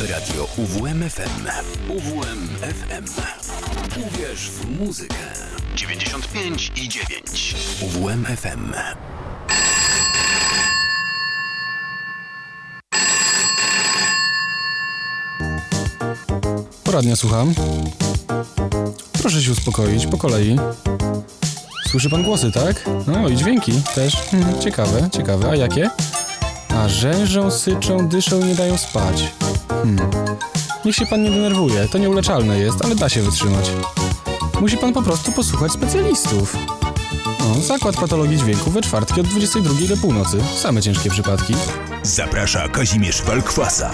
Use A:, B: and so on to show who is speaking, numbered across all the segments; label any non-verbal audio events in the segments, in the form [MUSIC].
A: Radio UWMFM. UWMFM. Uwierz w muzykę. 95 i 9. UWMFM.
B: Poradnia słucham. Proszę się uspokoić, po kolei. Słyszy pan głosy, tak? No i dźwięki też. Hmm, ciekawe, ciekawe. A jakie? A rzężą, syczą, dyszą nie dają spać. Hmm. Niech się pan nie denerwuje, to nieuleczalne jest, ale da się wytrzymać. Musi pan po prostu posłuchać specjalistów. O, zakład patologii dźwięku we czwartki od 22 do północy. Same ciężkie przypadki.
A: Zaprasza Kazimierz Walkwasa.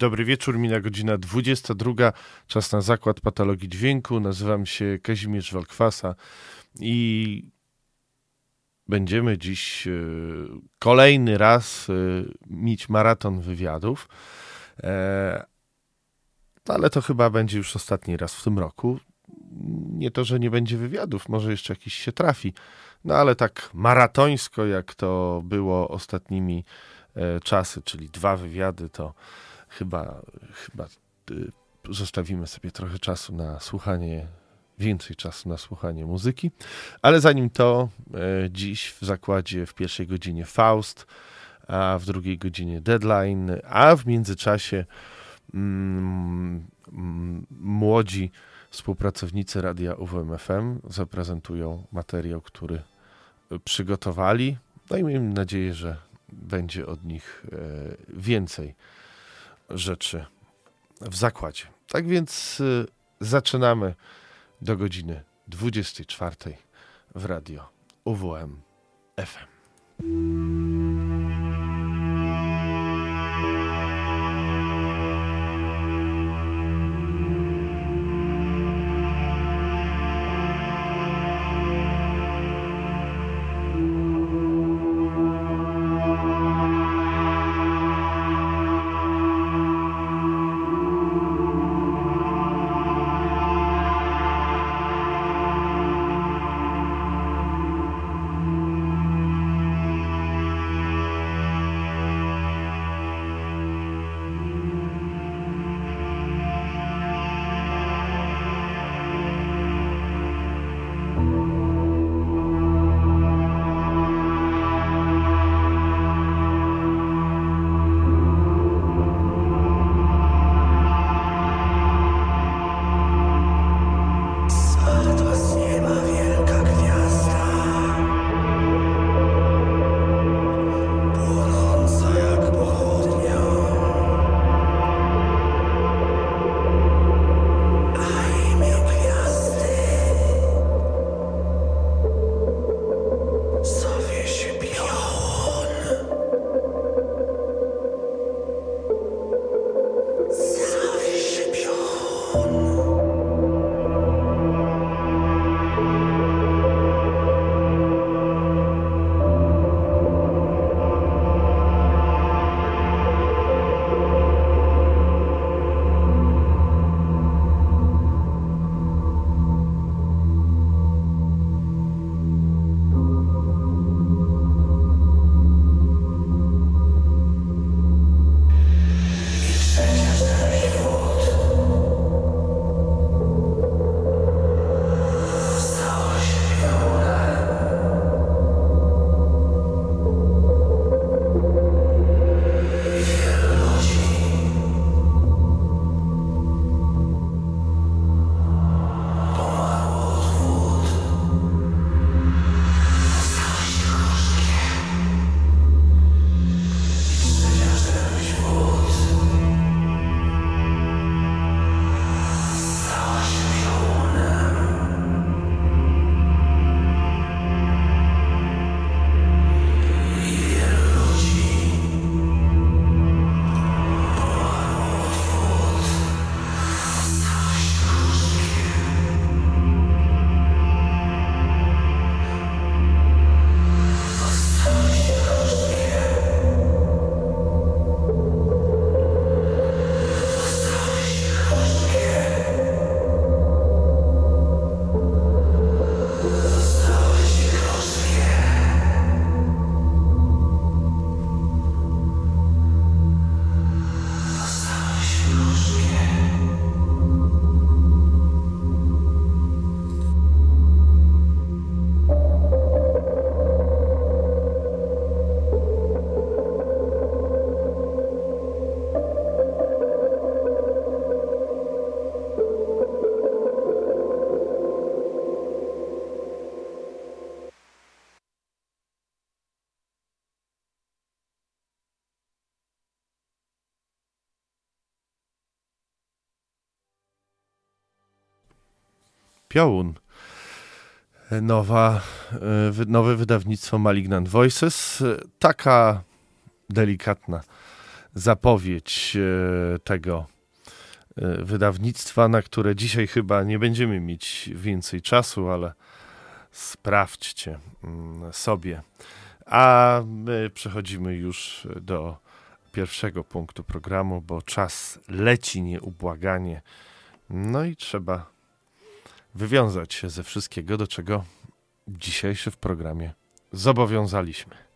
C: Dobry wieczór, mina godzina 22, czas na zakład patologii dźwięku. Nazywam się Kazimierz Walkwasa i będziemy dziś e, kolejny raz e, mieć maraton wywiadów. E, ale to chyba będzie już ostatni raz w tym roku. Nie to, że nie będzie wywiadów, może jeszcze jakiś się trafi. No ale tak maratońsko, jak to było ostatnimi czasy, czyli dwa wywiady, to chyba, chyba y, zostawimy sobie trochę czasu na słuchanie, więcej czasu na słuchanie muzyki. Ale zanim to, e, dziś w zakładzie w pierwszej godzinie Faust, a w drugiej godzinie Deadline, a w międzyczasie mm, młodzi współpracownicy radia UWMFM zaprezentują materiał, który przygotowali. No i miejmy nadzieję, że będzie od nich e, więcej rzeczy w zakładzie. Tak więc y, zaczynamy do godziny 24 w radio UWM FM. Piołun. Nowa, nowe wydawnictwo Malignant Voices. Taka delikatna zapowiedź tego wydawnictwa, na które dzisiaj chyba nie będziemy mieć więcej czasu, ale sprawdźcie mm, sobie. A my przechodzimy już do pierwszego punktu programu, bo czas leci nieubłaganie. No i trzeba wywiązać się ze wszystkiego, do czego dzisiejszy w programie zobowiązaliśmy.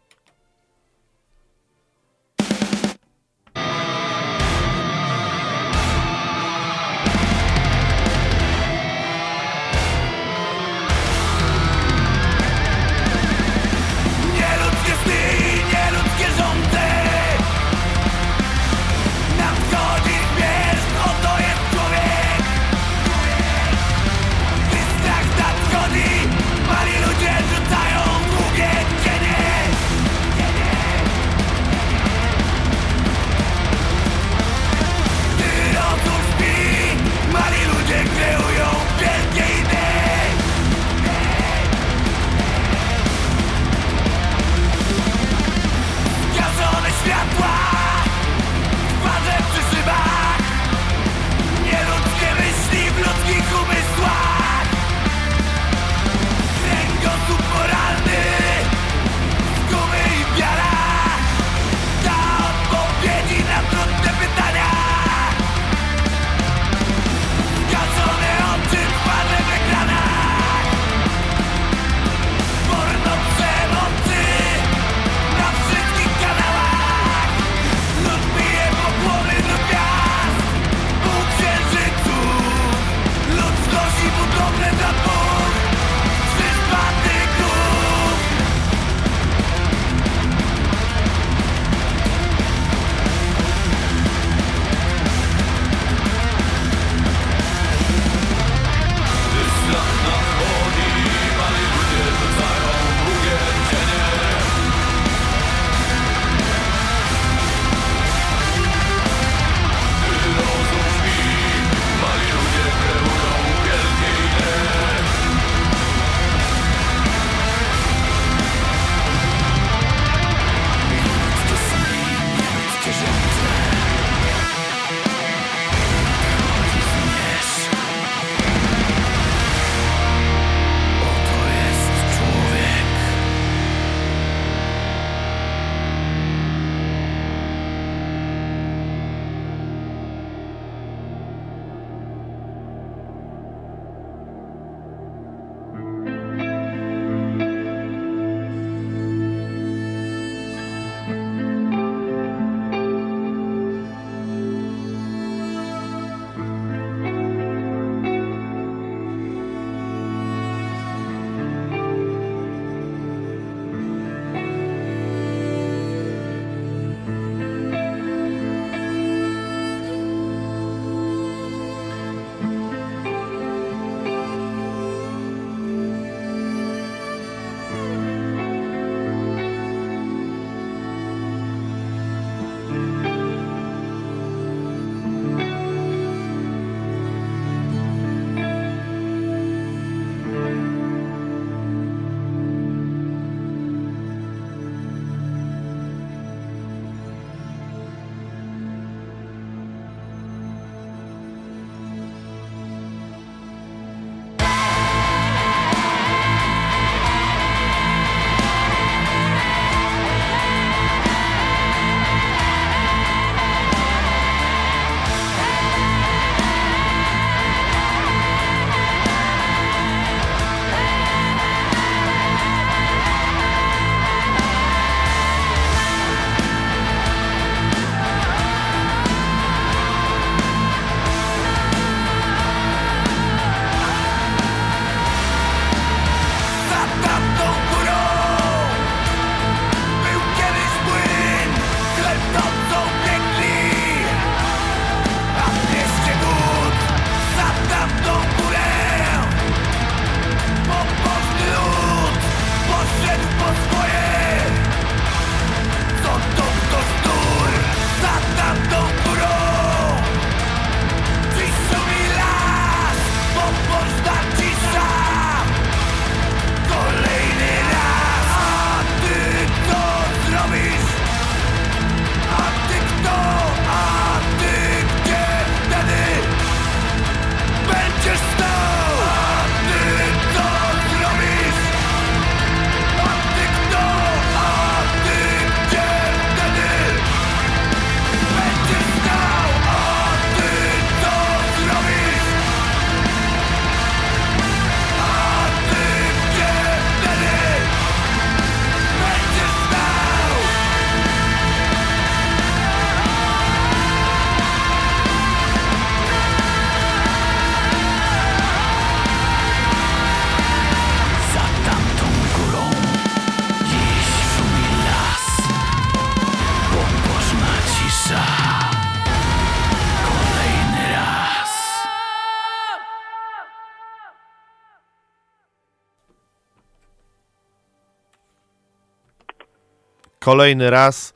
C: Kolejny raz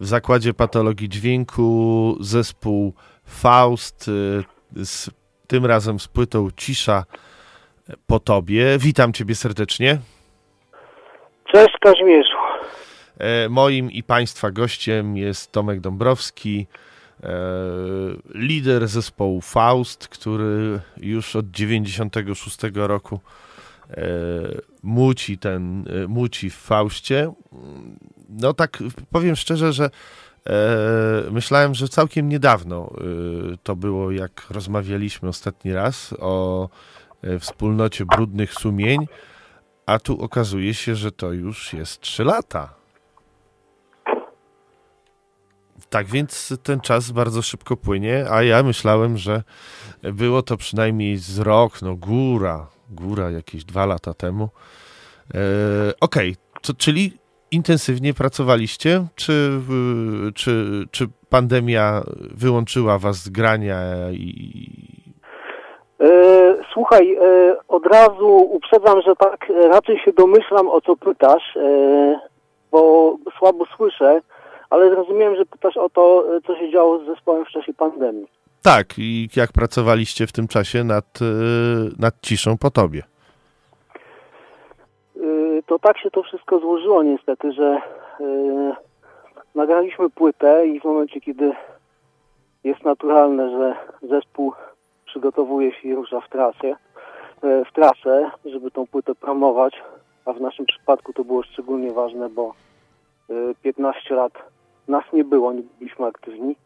C: w Zakładzie Patologii Dźwięku zespół Faust, y, z, tym razem z płytą Cisza po Tobie. Witam Ciebie serdecznie.
D: Cześć Kazimierzu.
C: E, moim i Państwa gościem jest Tomek Dąbrowski, e, lider zespołu Faust, który już od 96 roku e, muci ten, muci w Faustie. No tak powiem szczerze, że myślałem, że całkiem niedawno to było, jak rozmawialiśmy ostatni raz o wspólnocie brudnych sumień, a tu okazuje się, że to już jest 3 lata. Tak więc ten czas bardzo szybko płynie, a ja myślałem, że było to przynajmniej z rok, no góra, góra jakieś dwa lata temu. E, Okej, okay. czyli intensywnie pracowaliście? Czy, czy, czy pandemia wyłączyła was z grania i...
D: E, słuchaj, e, od razu uprzedzam, że tak raczej się domyślam o co pytasz, e, bo słabo słyszę ale zrozumiałem, że pytasz o to, co się działo z zespołem w czasie pandemii.
C: Tak, i jak pracowaliście w tym czasie nad, nad ciszą po tobie?
D: E, to tak się to wszystko złożyło niestety, że yy, nagraliśmy płytę i w momencie, kiedy jest naturalne, że zespół przygotowuje się i rusza w trasie, w trasę, żeby tą płytę promować, a w naszym przypadku to było szczególnie ważne, bo 15 lat nas nie było, nie byliśmy aktywni,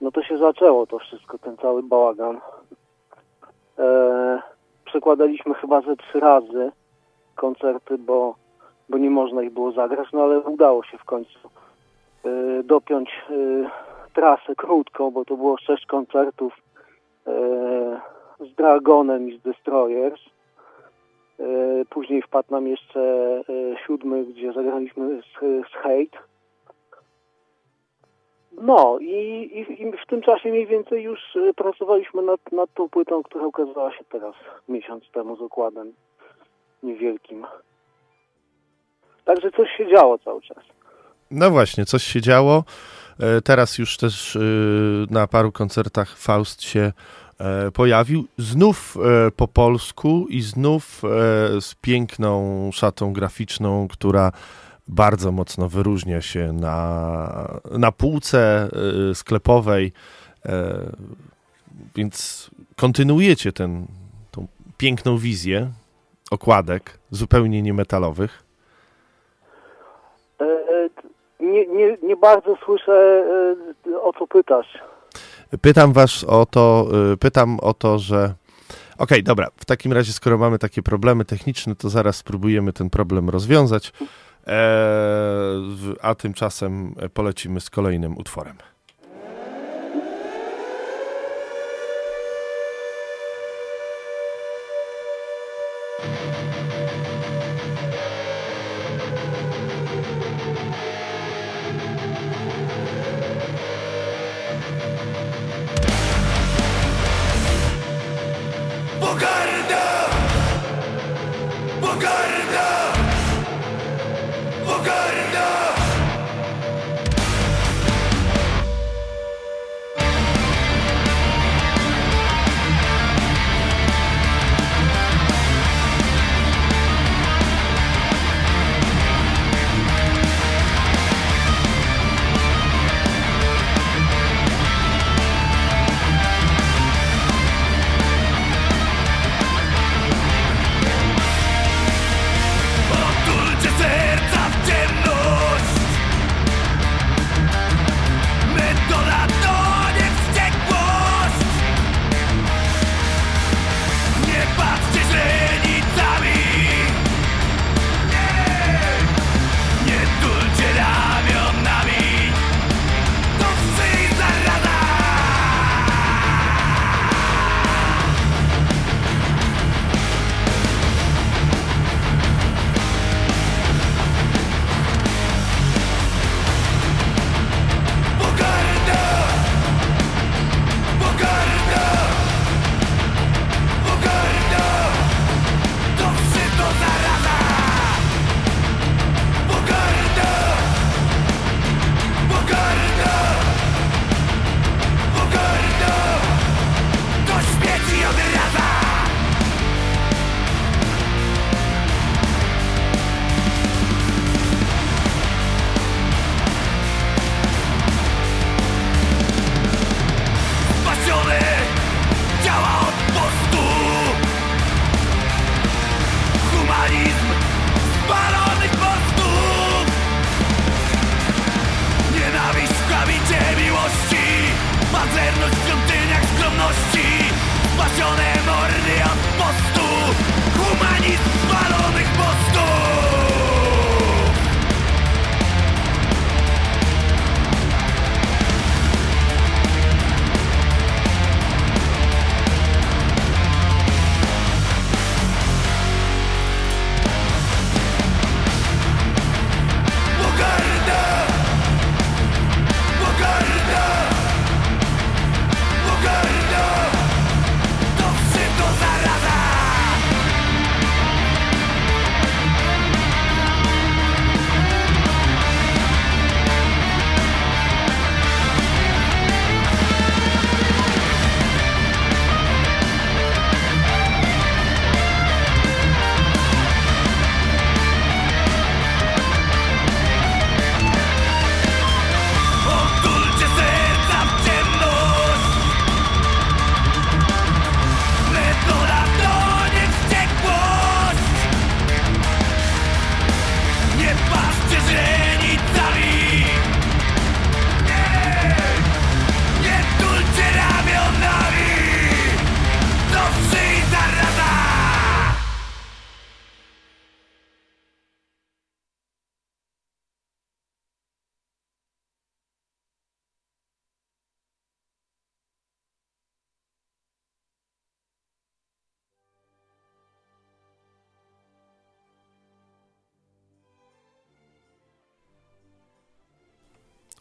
D: no to się zaczęło to wszystko, ten cały bałagan. E, przekładaliśmy chyba ze trzy razy koncerty, bo, bo nie można ich było zagrać, no ale udało się w końcu e, dopiąć e, trasę krótką, bo to było sześć koncertów e, z Dragonem i z Destroyers. Później wpadł nam jeszcze siódmy, gdzie zagraliśmy z, z Hate no i, i, i, w tym czasie mniej więcej już pracowaliśmy nad, nad tą płytą, która ukazała się teraz miesiąc temu z okładem niewielkim. Także coś się działo cały czas.
C: No właśnie, coś się działo. E, teraz już też e, na paru koncertach Faust się pojawił. Znów po polsku i znów z piękną szatą graficzną, która bardzo mocno wyróżnia się na, na półce sklepowej, e, więc kontynuujecie ten, tą piękną wizję okładek zupełnie niemetalowych.
D: E, e, nie, nie, nie bardzo słyszę, o co pytasz.
C: Pytam was o to, pytam o to, że Okej, okay, dobra. W takim razie, skoro mamy takie problemy techniczne, to zaraz spróbujemy ten problem rozwiązać. E, a tymczasem polecimy z kolejnym utworem.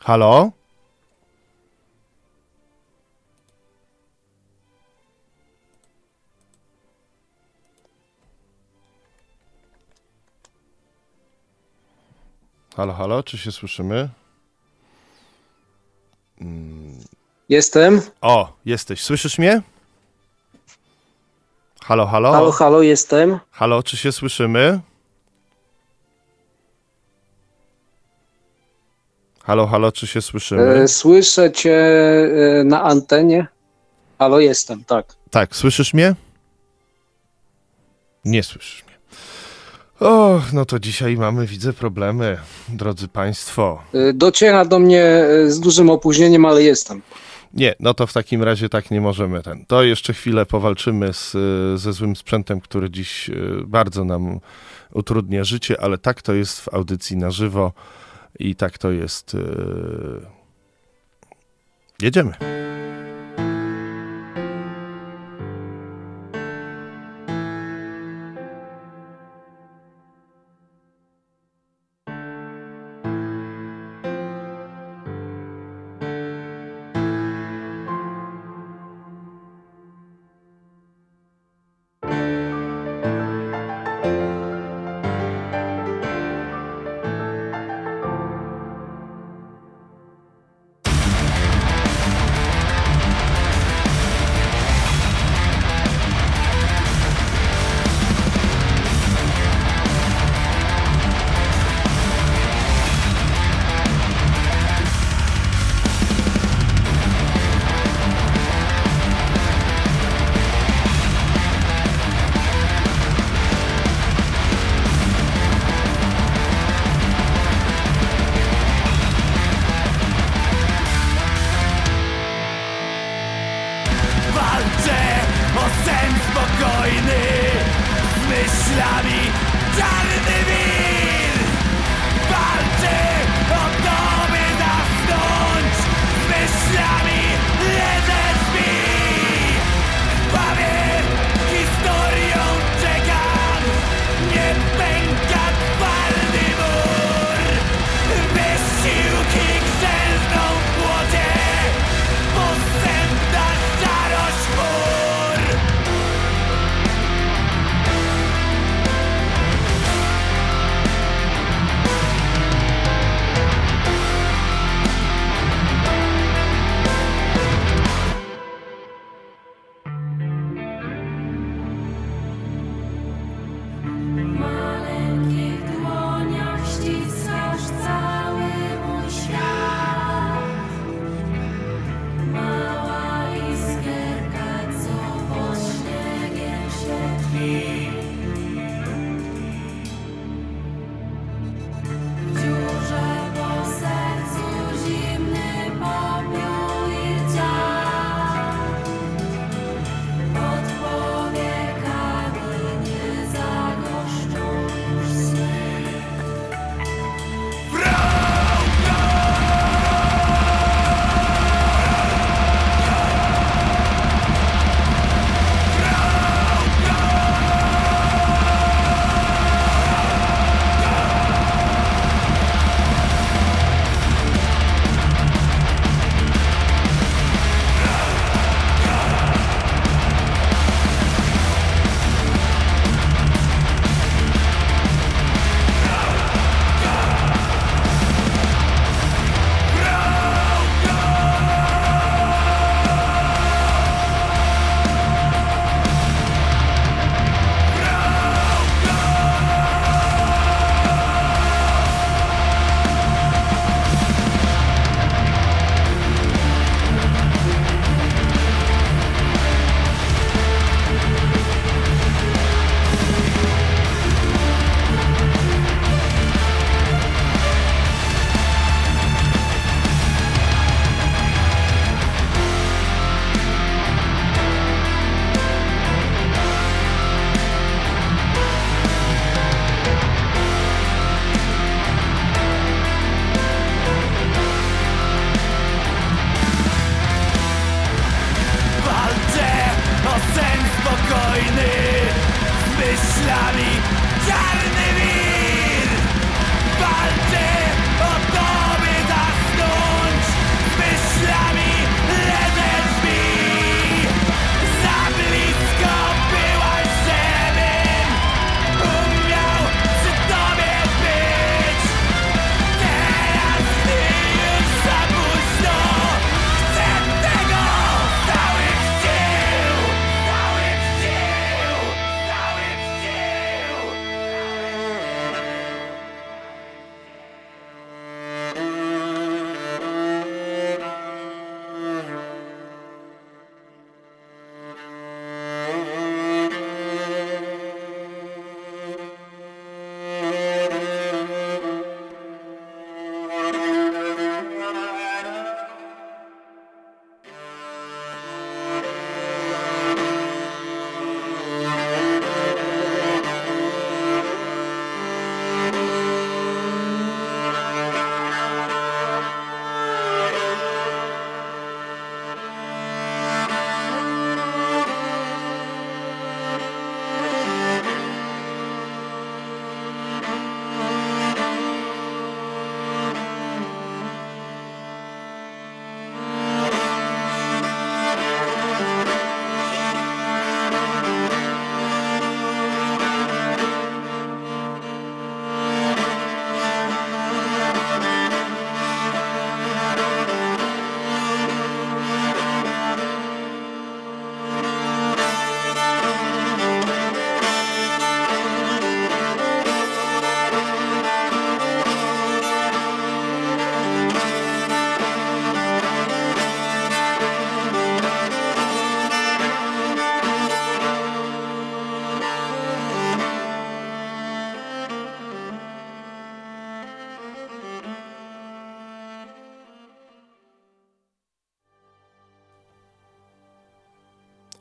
C: Halo? Halo, halo, czy się słyszymy?
E: Jestem.
C: O, jesteś. Słyszysz mnie? Halo, halo.
E: Halo, halo, jestem.
C: Halo, czy się słyszymy? Halo, halo, czy się słyszymy?
E: E, słyszę cię e, na antenie. Halo, jestem, tak.
C: Tak, słyszysz mnie? Nie słyszysz mnie. Och, no to dzisiaj mamy, widzę, problemy, drodzy Państwo.
E: E, dociera do mnie z dużym opóźnieniem, ale jestem.
C: Nie, no to w takim razie tak nie możemy ten. To jeszcze chwilę powalczymy z, ze złym sprzętem, który dziś bardzo nam utrudnia życie, ale tak to jest w audycji na żywo i tak to jest. y, Jedziemy.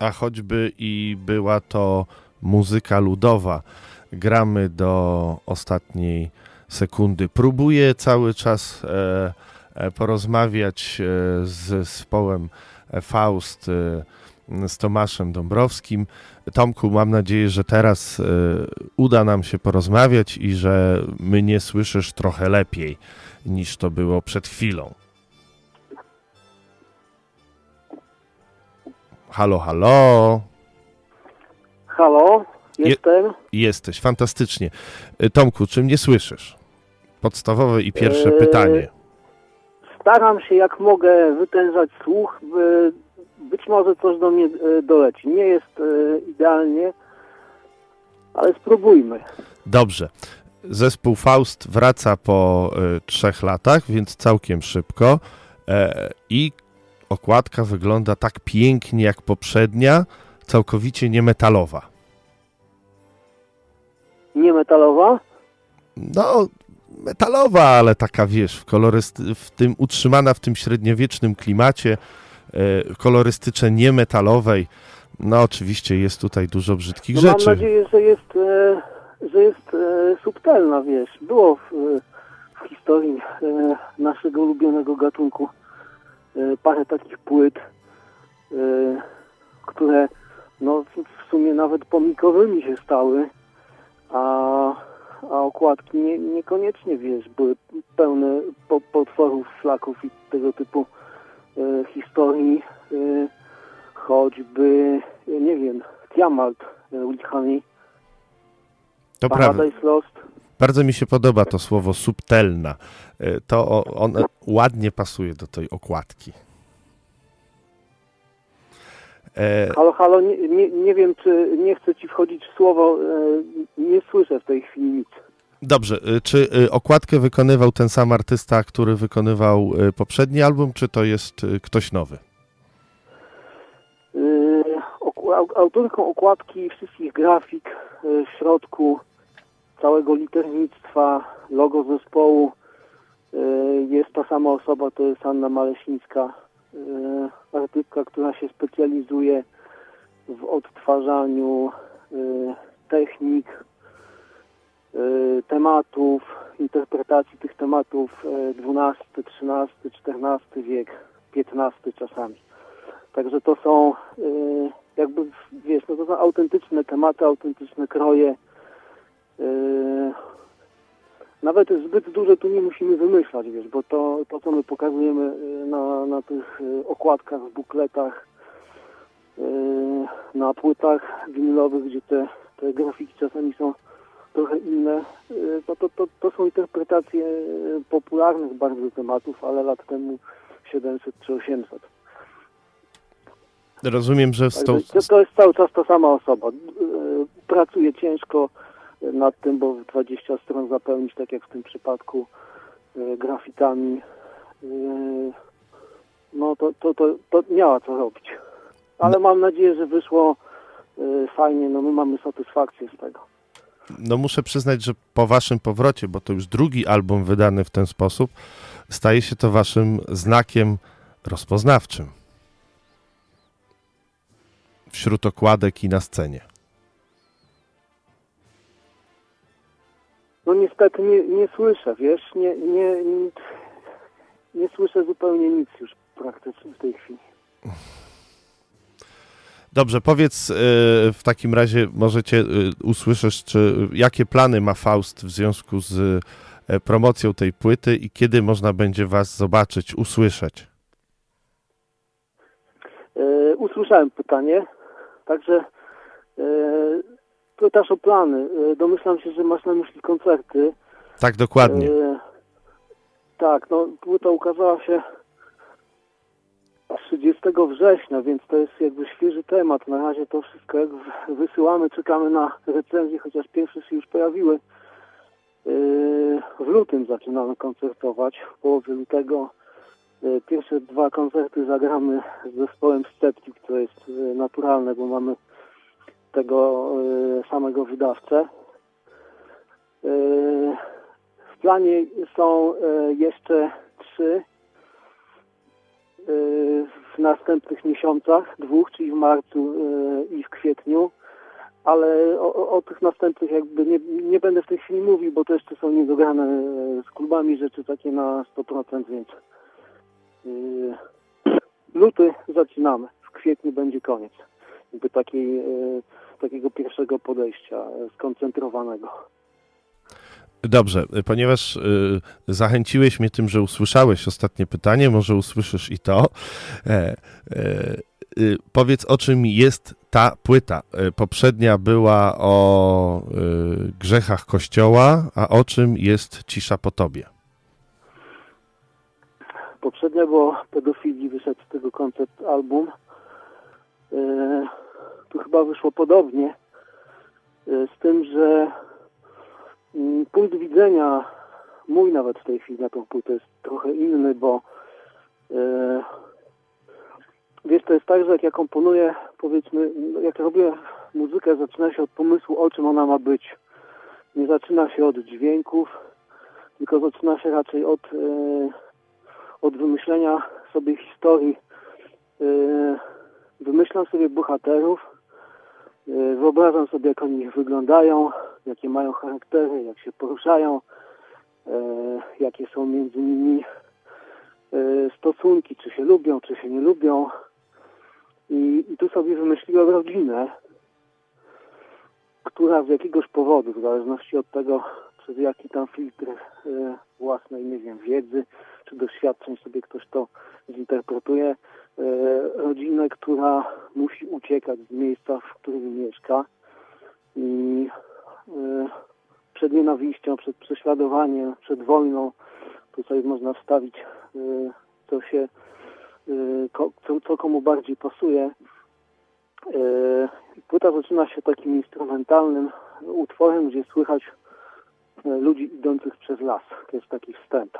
C: A choćby i była to muzyka ludowa. Gramy do ostatniej sekundy. Próbuję cały czas e, e, porozmawiać e, z zespołem Faust z Tomaszem Dąbrowskim. Tomku, mam nadzieję, że teraz uda nam się porozmawiać i że mnie słyszysz trochę lepiej niż to było przed chwilą. Halo, halo.
D: Halo, jestem.
C: Je, jesteś, fantastycznie. Y, Tomku, czy mnie słyszysz? Podstawowe i pierwsze eee, pytanie.
D: Staram się jak mogę wytężać słuch. Być może coś do mnie e, doleci. Nie jest idealnie, ale spróbujmy.
C: Dobrze. Zespół Faust wraca po y, trzech latach, więc całkiem szybko. E, I okładka wygląda tak pięknie jak poprzednia, całkowicie niemetalowa.
D: Niemetalowa?
C: No, metalowa, ale taka, wiesz, w, kolorysty- w tym utrzymana w tym średniowiecznym klimacie, e, kolorystyce niemetalowej. No, oczywiście jest tutaj dużo brzydkich
D: no,
C: rzeczy.
D: Mam nadzieję, że jest, e, że jest e, subtelna, wiesz. Było w, w historii e, naszego ulubionego gatunku parę takich płyt, e, które no, w sumie nawet pomnikowymi się stały, a, a okładki nie, niekoniecznie, wiesz, były pełne po, potworów, szlaków i tego typu e, historii, e, choćby, nie wiem, Tiamalt, e, Honey,
C: to
D: Paradise
C: prawda.
D: Lost.
C: Bardzo mi się podoba to słowo subtelna. E, to on ładnie pasuje do tej okładki.
D: E... Halo, halo, nie, nie, nie, wiem, czy nie chcę ci wchodzić w słowo, e, nie słyszę w tej chwili nic.
C: Dobrze, e, czy okładkę wykonywał ten sam artysta, który wykonywał poprzedni album, czy to jest ktoś nowy?
D: Autorką okładki wszystkich grafik w środku całego liternictwa, logo zespołu e, jest ta sama osoba, to jest Anna Malesińska, e, artystka, która się specjalizuje w odtwarzaniu e, technik, tematów, interpretacji tych tematów XII, XIII, XIV wiek, XV czasami. Także to są jakby, wiesz, no to są autentyczne tematy, autentyczne kroje, nawet zbyt dużo tu nie musimy wymyślać, wiesz, bo to, to co my pokazujemy yy, na, na tych yy, okładkach, w bukletach, na płytach winylowych, gdzie te, te grafiki czasami są trochę inne, to, to, to, to są interpretacje popularnych bardzo tematów, ale lat temu 700 czy 800.
C: Rozumiem, że z tą...
D: To jest cały czas ta sama osoba. Pracuje ciężko, nad tym, bo 20 stron zapełnić, tak jak w tym przypadku, e, grafitami, e, no to, to, to, to miała co robić. Ale mam nadzieję, że wyszło e, fajnie, no my mamy satysfakcję z tego.
C: No muszę przyznać, że po waszym powrocie, bo to już drugi album wydany w ten sposób, staje się to waszym znakiem rozpoznawczym wśród okładek i na scenie.
D: No niestety nie, nie słyszę, wiesz, nie, nie, nie, nie słyszę zupełnie nic już praktycznie w tej chwili.
C: Dobrze, powiedz y, w takim razie, możecie y, usłyszysz, czy jakie plany ma Faust w związku z e, promocją tej płyty i kiedy można będzie was zobaczyć, usłyszeć?
D: E, usłyszałem pytanie, także e, pytasz o plany. E, domyślam się, że masz na myśli koncerty.
C: Tak, dokładnie. E,
D: tak, no płyta ukazała się 30 września, więc to jest jakby świeży temat. Na razie to wszystko jak wysyłamy, czekamy na recenzję, chociaż pierwsze się już pojawiły. E, w lutym zaczynamy koncertować, w połowie lutego. E, pierwsze dwa koncerty zagramy z zespołem Sceptic, co jest naturalne, bo mamy tego e, samego wydawcę. E, w planie są e, jeszcze trzy w następnych miesiącach, dwóch, czyli w marcu i w kwietniu, ale o, o, tych następnych jakby nie, nie będę w tej chwili mówił, bo to jeszcze są niedograne z klubami rzeczy takie na 100%, więc luty zaczynamy, w kwietniu będzie koniec. Jakby takiej, takiego pierwszego podejścia skoncentrowanego.
C: Dobrze, ponieważ y, zachęciłeś mnie tym, że usłyszałeś ostatnie pytanie, może usłyszysz i to. E, e, y, powiedz, o czym jest ta płyta. E, poprzednia była o grzechach Kościoła, a o czym jest Cisza po Tobie?
D: Poprzednia była pedofilii, wyszedł z tego koncept album. E, tu chyba wyszło podobnie, e, z tym, że Mm, punkt widzenia mój nawet w tej chwili na tą płytę jest trochę inny, bo e, wiesz, to jest tak, że jak ja komponuję, powiedzmy, jak robię muzykę, zaczyna się od pomysłu, o czym ona ma być. Nie zaczyna się od dźwięków, tylko zaczyna się raczej od, e, od wymyślenia sobie historii. Wymyślam sobie bohaterów, wyobrażam sobie, jak oni wyglądają, jakie mają charaktery, jak się poruszają, e, jakie są między nimi e, stosunki, czy się lubią, czy się nie lubią. I, i tu sobie wymyśliłem rodzinę, która z jakiegoś powodu, w zależności od tego, przez jaki tam filtr własnej, nie wiem, wiedzy czy doświadczeń sobie ktoś to zinterpretuje, rodzinę, która musi uciekać z miejsca, w którym mieszka i Y, przed nienawiścią, przed prześladowaniem, przed wojną. Tutaj można wstawić, y, co się, co komu bardziej pasuje. Płyta zaczyna się takim instrumentalnym utworem, gdzie słychać ludzi idących przez las. To jest taki wstęp.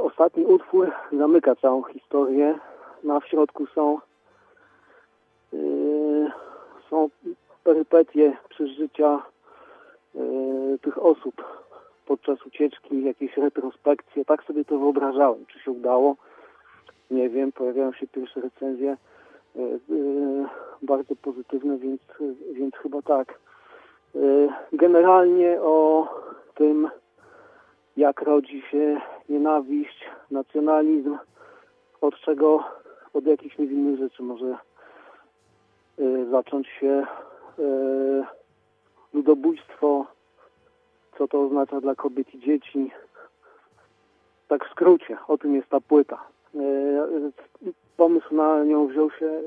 D: Ostatni utwór zamyka całą historię. Na w środku są są perypetie przeżycia e, tych osób podczas ucieczki, jakieś retrospekcje. Tak sobie to wyobrażałem. Czy się udało? Nie wiem. Pojawiają się pierwsze recenzje bardzo pozytywne, więc, więc chyba tak. Generalnie o tym, jak rodzi się nienawiść, nacjonalizm, od czego, od jakichś niewinnych rzeczy może e, zacząć się E, ludobójstwo, co to oznacza dla kobiet i dzieci. Tak w skrócie, o tym jest ta płyta. E, pomysł na nią wziął się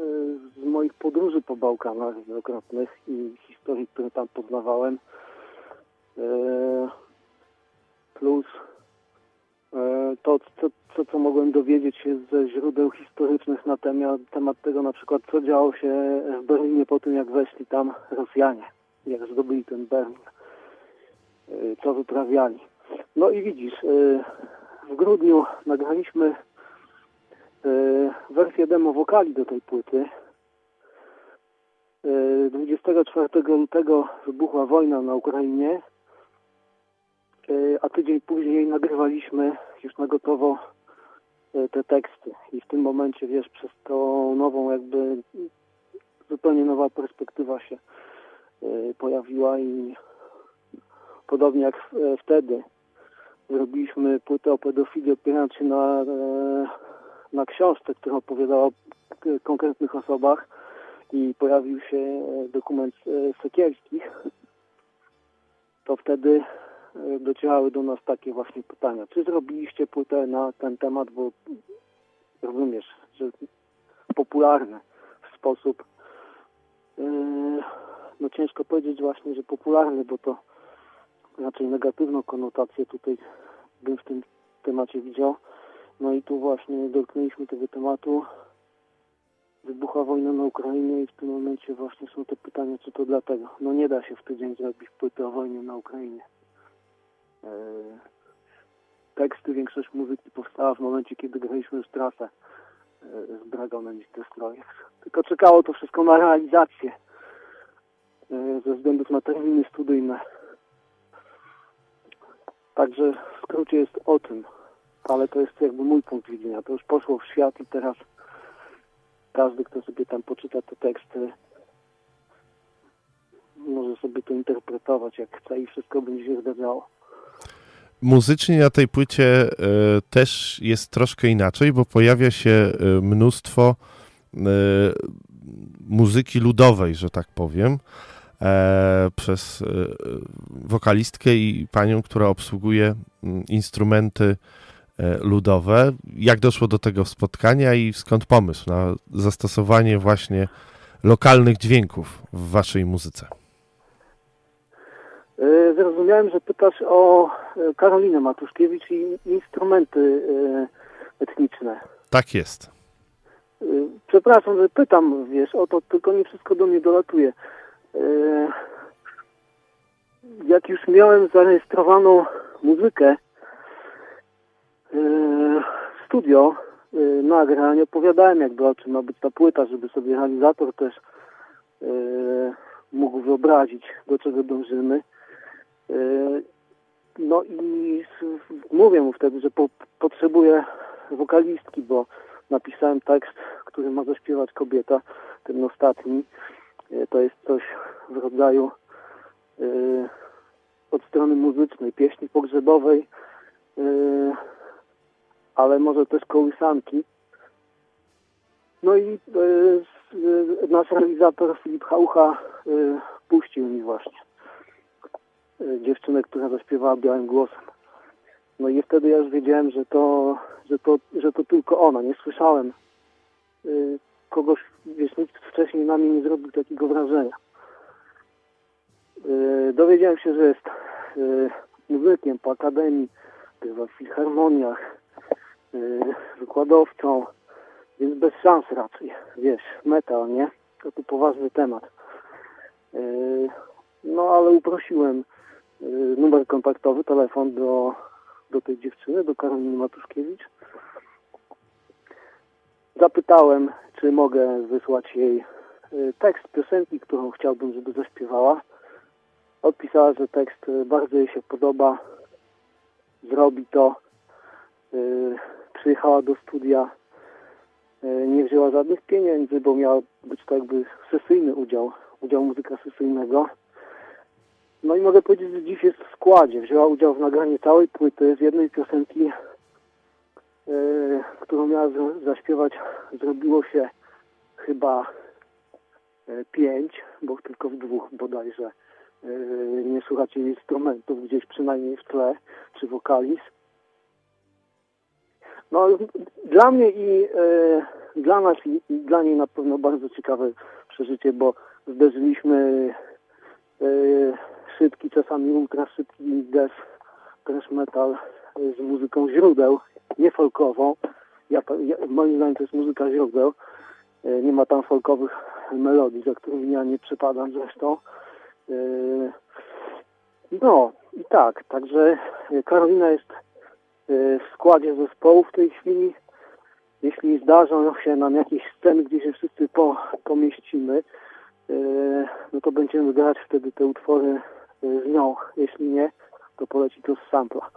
D: z moich podróży po Bałkanach wielokrotnych i historii, które tam poznawałem. Plus to, co, co, co mogłem dowiedzieć się ze źródeł historycznych na temat, temat tego na przykład, co działo się w Berlinie po tym, jak weszli tam Rosjanie, jak zdobyli ten Berlin, y, co wyprawiali. No i widzisz, y, w grudniu nagraliśmy wersję demo wokali do tej płyty. 24 lutego wybuchła wojna na Ukrainie E, a tydzień później nagrywaliśmy już na gotowo e, te teksty. I w tym momencie, wiesz, przez tą nową jakby zupełnie nowa perspektywa się e, pojawiła i podobnie jak wtedy zrobiliśmy płytę o pedofilii opierając się na, na książce, która opowiadała o konkretnych osobach i pojawił się dokument Sekierskich, to wtedy docierały do nas takie właśnie pytania. Czy zrobiliście płytę na ten temat, bo rozumiesz, że popularny w sposób yy, no ciężko powiedzieć właśnie, że popularny, bo to raczej negatywną konotację tutaj bym w tym temacie widział. No i tu właśnie dotknęliśmy tego tematu. Wybuchła wojna na Ukrainie i w tym momencie właśnie są te pytania, czy to dlatego. No nie da się w tydzień zrobić płyty o wojnie na Ukrainie. E, teksty, większość muzyki powstała w momencie, kiedy graliśmy już trasę e, z Dragonem i Destroyer. Tylko czekało to wszystko na realizację e, ze względów na terminy studyjne. Także w skrócie jest o tym. ale to jest jakby mój punkt widzenia. To już poszło w świat i teraz każdy, kto sobie tam poczyta te teksty, może sobie to interpretować jak chce i wszystko będzie się zgadzało.
C: Muzycznie na tej płycie e, też jest troszkę inaczej, bo pojawia się e, mnóstwo e, muzyki ludowej, że tak powiem, przez wokalistkę i panią, która obsługuje mm, instrumenty ludowe. Jak doszło do tego spotkania i skąd pomysł na zastosowanie właśnie lokalnych dźwięków w waszej muzyce?
D: E, Zrozumiałem, że pytasz o e, Karolinę Matuszkiewicz i instrumenty e, etniczne.
C: Tak jest.
D: Przepraszam, że pytam, wiesz, o to, tylko nie wszystko do mnie dolatuje. Jak już miałem zarejestrowaną muzykę studio nagrań, opowiadałem jakby o czym ma być ta płyta, żeby sobie realizator też mógł wyobrazić, do czego dążymy. E, No i mówię mu wtedy, że po, potrzebuję wokalistki, bo napisałem tekst, który ma zaśpiewać kobieta, ten ostatni. E, To jest coś w rodzaju e, od strony muzycznej, pieśni pogrzebowej, ale może też kołysanki. No i nasz realizator Filip Haucha puścił mi właśnie dziewczynę, która zaśpiewała białym głosem. No i wtedy ja już wiedziałem, że to, że to, że to tylko ona. Nie słyszałem y, kogoś, wiesz, nikt wcześniej na mnie nie zrobił takiego wrażenia. Y, dowiedziałem się, że jest y, muzykiem po akademii, bywa w filharmoniach, wykładowcą, więc bez szans raczej, wiesz, metal, nie? To tu poważny temat. No ale uprosiłem numer kontaktowy, telefon do, do tej dziewczyny, do Karoliny Matuszkiewicz. Zapytałem, czy mogę wysłać jej y, tekst piosenki, którą chciałbym, żeby zaśpiewała. Odpisała, że tekst y, bardzo jej się podoba, zrobi to. Y, Przyjechała do studia, y, nie wzięła żadnych pieniędzy, bo miał być to jakby sesyjny udział, udział muzyka sesyjnego. No i mogę powiedzieć, że dziś jest w składzie. Wzięła udział w nagraniu całej płyty z jednej piosenki, yy, którą miała zaśpiewać. Zrobiło się chyba yy, pięć, bo tylko w dwóch bodajże yy, nie słuchacie instrumentów gdzieś przynajmniej w tle, czy wokaliz. No dla mnie i dla nas i, i dla niej na pewno bardzo ciekawe przeżycie, bo zderzyliśmy szybki, czasami ultra szybki death, trash metal z muzyką źródeł, nie folkową. Ja, ja, moim zdaniem to jest muzyka źródeł. Y, Nie ma tam folkowych melodii, za którymi ja nie przypadam zresztą. Y, No i tak, także Karolina jest y, w składzie zespołu w tej chwili. Jeśli zdarzą się nam jakieś sceny, gdzie się wszyscy po, pomieścimy, no to będziemy grać wtedy te utwory z nią. Jeśli nie, to poleci to z sampla.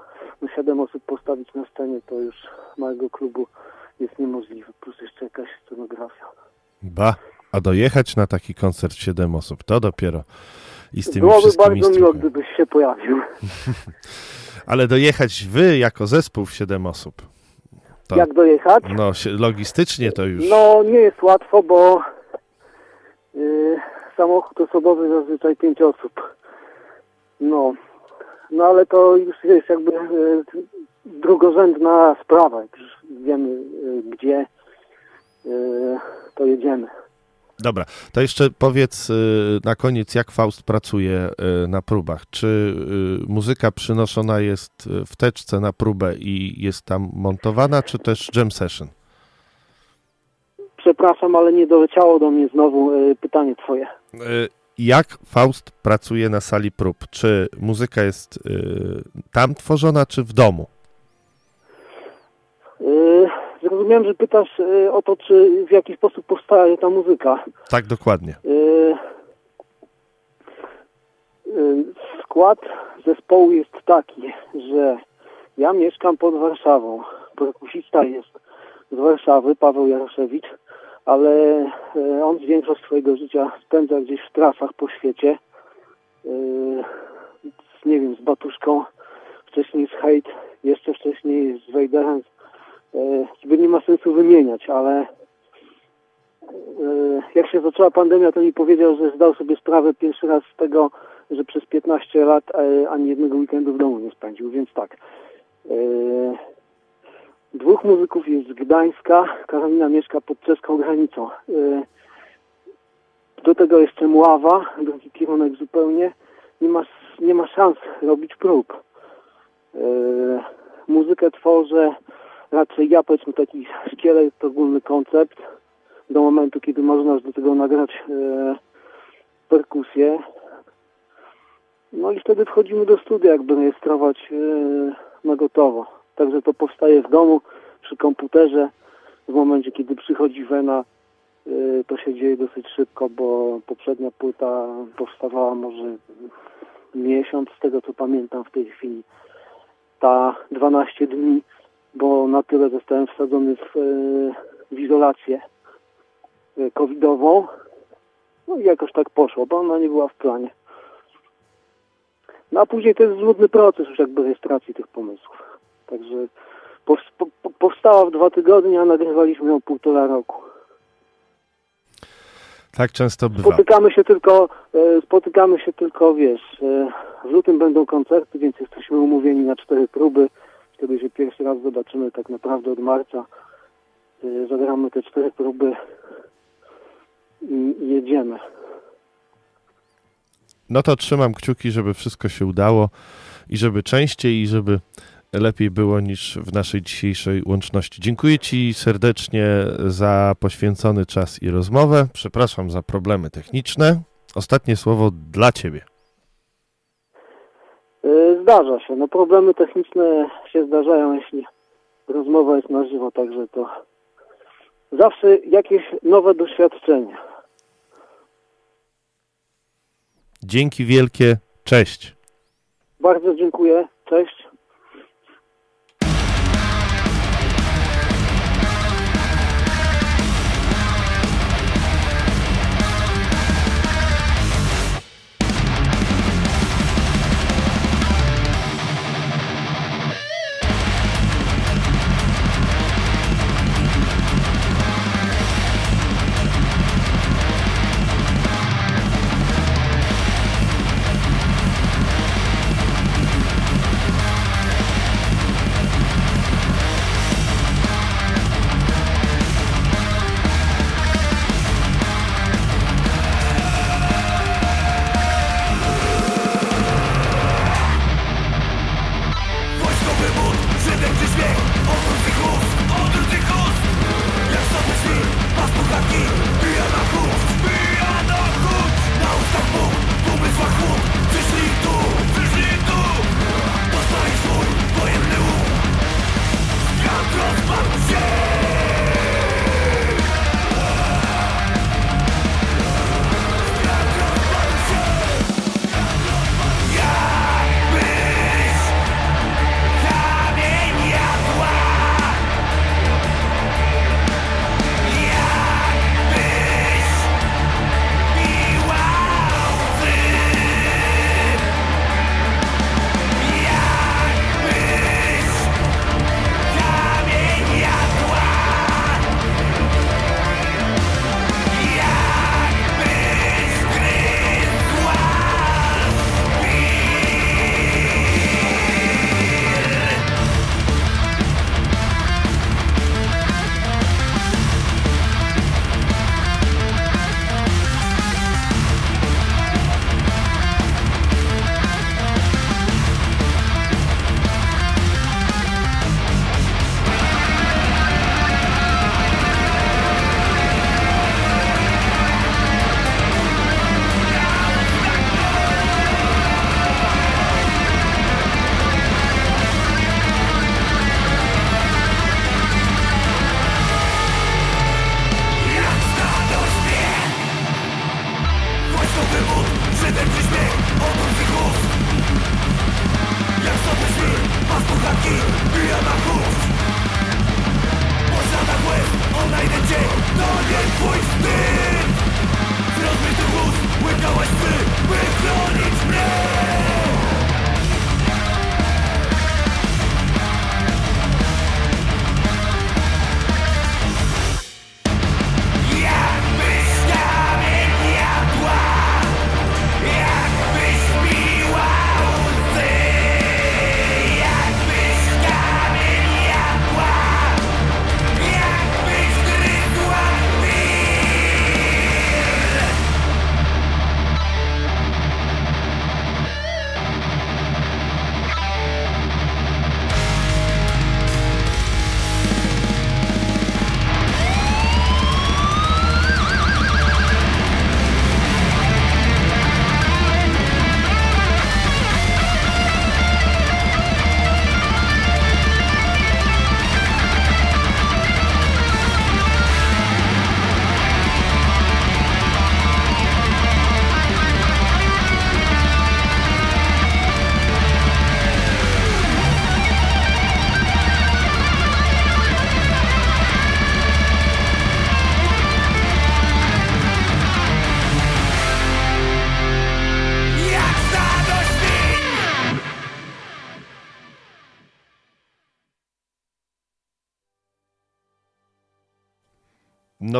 D: No siedem osób postawić na scenie to już małego klubu jest niemożliwe, plus jeszcze jakaś scenografia.
C: Ba, a dojechać na taki koncert 7 osób, to dopiero i z tymi
D: Byłoby
C: wszystkimi
D: bardzo miło, gdybyś się pojawił. [LAUGHS]
C: Ale dojechać wy jako zespół w 7 osób, to
D: Jak dojechać?
C: no, logistycznie to już...
D: No nie jest łatwo, bo y, samochód osobowy zazwyczaj pięć osób. No, no ale to już jest jakby y, drugorzędna sprawa. Już wiemy y, gdzie, y, to jedziemy.
C: Dobra, to jeszcze powiedz na koniec, jak Faust pracuje na próbach. Czy muzyka przynoszona jest w teczce na próbę i jest tam montowana, czy też jam session?
D: Przepraszam, ale nie doleciało do mnie znowu pytanie twoje.
C: Jak Faust pracuje na sali prób? Czy muzyka jest y, tam tworzona, czy w domu?
D: Y, Zrozumiałem, że pytasz y, o to, czy w jaki sposób powstaje ta muzyka.
C: Tak, dokładnie.
D: Skład zespołu jest taki, że ja mieszkam pod Warszawą. perkusista jest z Warszawy, Paweł Jaroszewicz, ale e, on większość swojego życia spędza gdzieś w trasach po świecie. E, z, nie wiem, z Batuszką, wcześniej z Hate, jeszcze wcześniej z Wejderem. By nie ma sensu wymieniać, ale jak się zaczęła pandemia, to mi powiedział, że zdał sobie sprawę pierwszy raz z tego, że przez 15 lat ani jednego weekendu w domu nie spędził, więc tak. Dwóch muzyków jest z Gdańska, Karolina mieszka pod czeską granicą. Do tego jeszcze Mława, drugi kierunek zupełnie. Nie ma, nie ma szans robić prób. Muzykę tworzę raczej ja, powiedzmy taki szkielet, ogólny koncept do momentu, kiedy można do tego nagrać e, perkusję. No i wtedy wchodzimy do studia, jakby rejestrować e, na gotowo. Także to powstaje w domu, przy komputerze. W momencie, kiedy przychodzi wena, e, to się dzieje dosyć szybko, bo poprzednia płyta powstawała może miesiąc, z tego co pamiętam w tej chwili. Ta 12 dni, bo na tyle zostałem wsadzony w, w izolację covidową. No i jakoś tak poszło, bo ona nie była w planie. No a później to jest złudny proces już jakby rejestracji tych pomysłów. Także powstała w dwa tygodnie, a nagrywaliśmy ją półtora roku.
C: Tak często bywa.
D: Spotykamy się tylko, e, spotykamy się tylko, wiesz, e, w lutym będą koncerty, więc jesteśmy umówieni na cztery próby. Wtedy się pierwszy raz zobaczymy tak naprawdę od marca. E, zagramy te cztery próby i jedziemy.
C: No to trzymam kciuki, żeby wszystko się udało i żeby częściej i żeby lepiej było niż w naszej dzisiejszej łączności. Dziękuję Ci serdecznie za poświęcony czas i rozmowę. Przepraszam za problemy techniczne. Ostatnie słowo dla Ciebie.
D: E, zdarza się. No problemy techniczne się zdarzają, jeśli rozmowa jest na żywo, także to zawsze jakieś nowe doświadczenie.
C: Dzięki wielkie. Cześć.
D: Bardzo dziękuję. Cześć.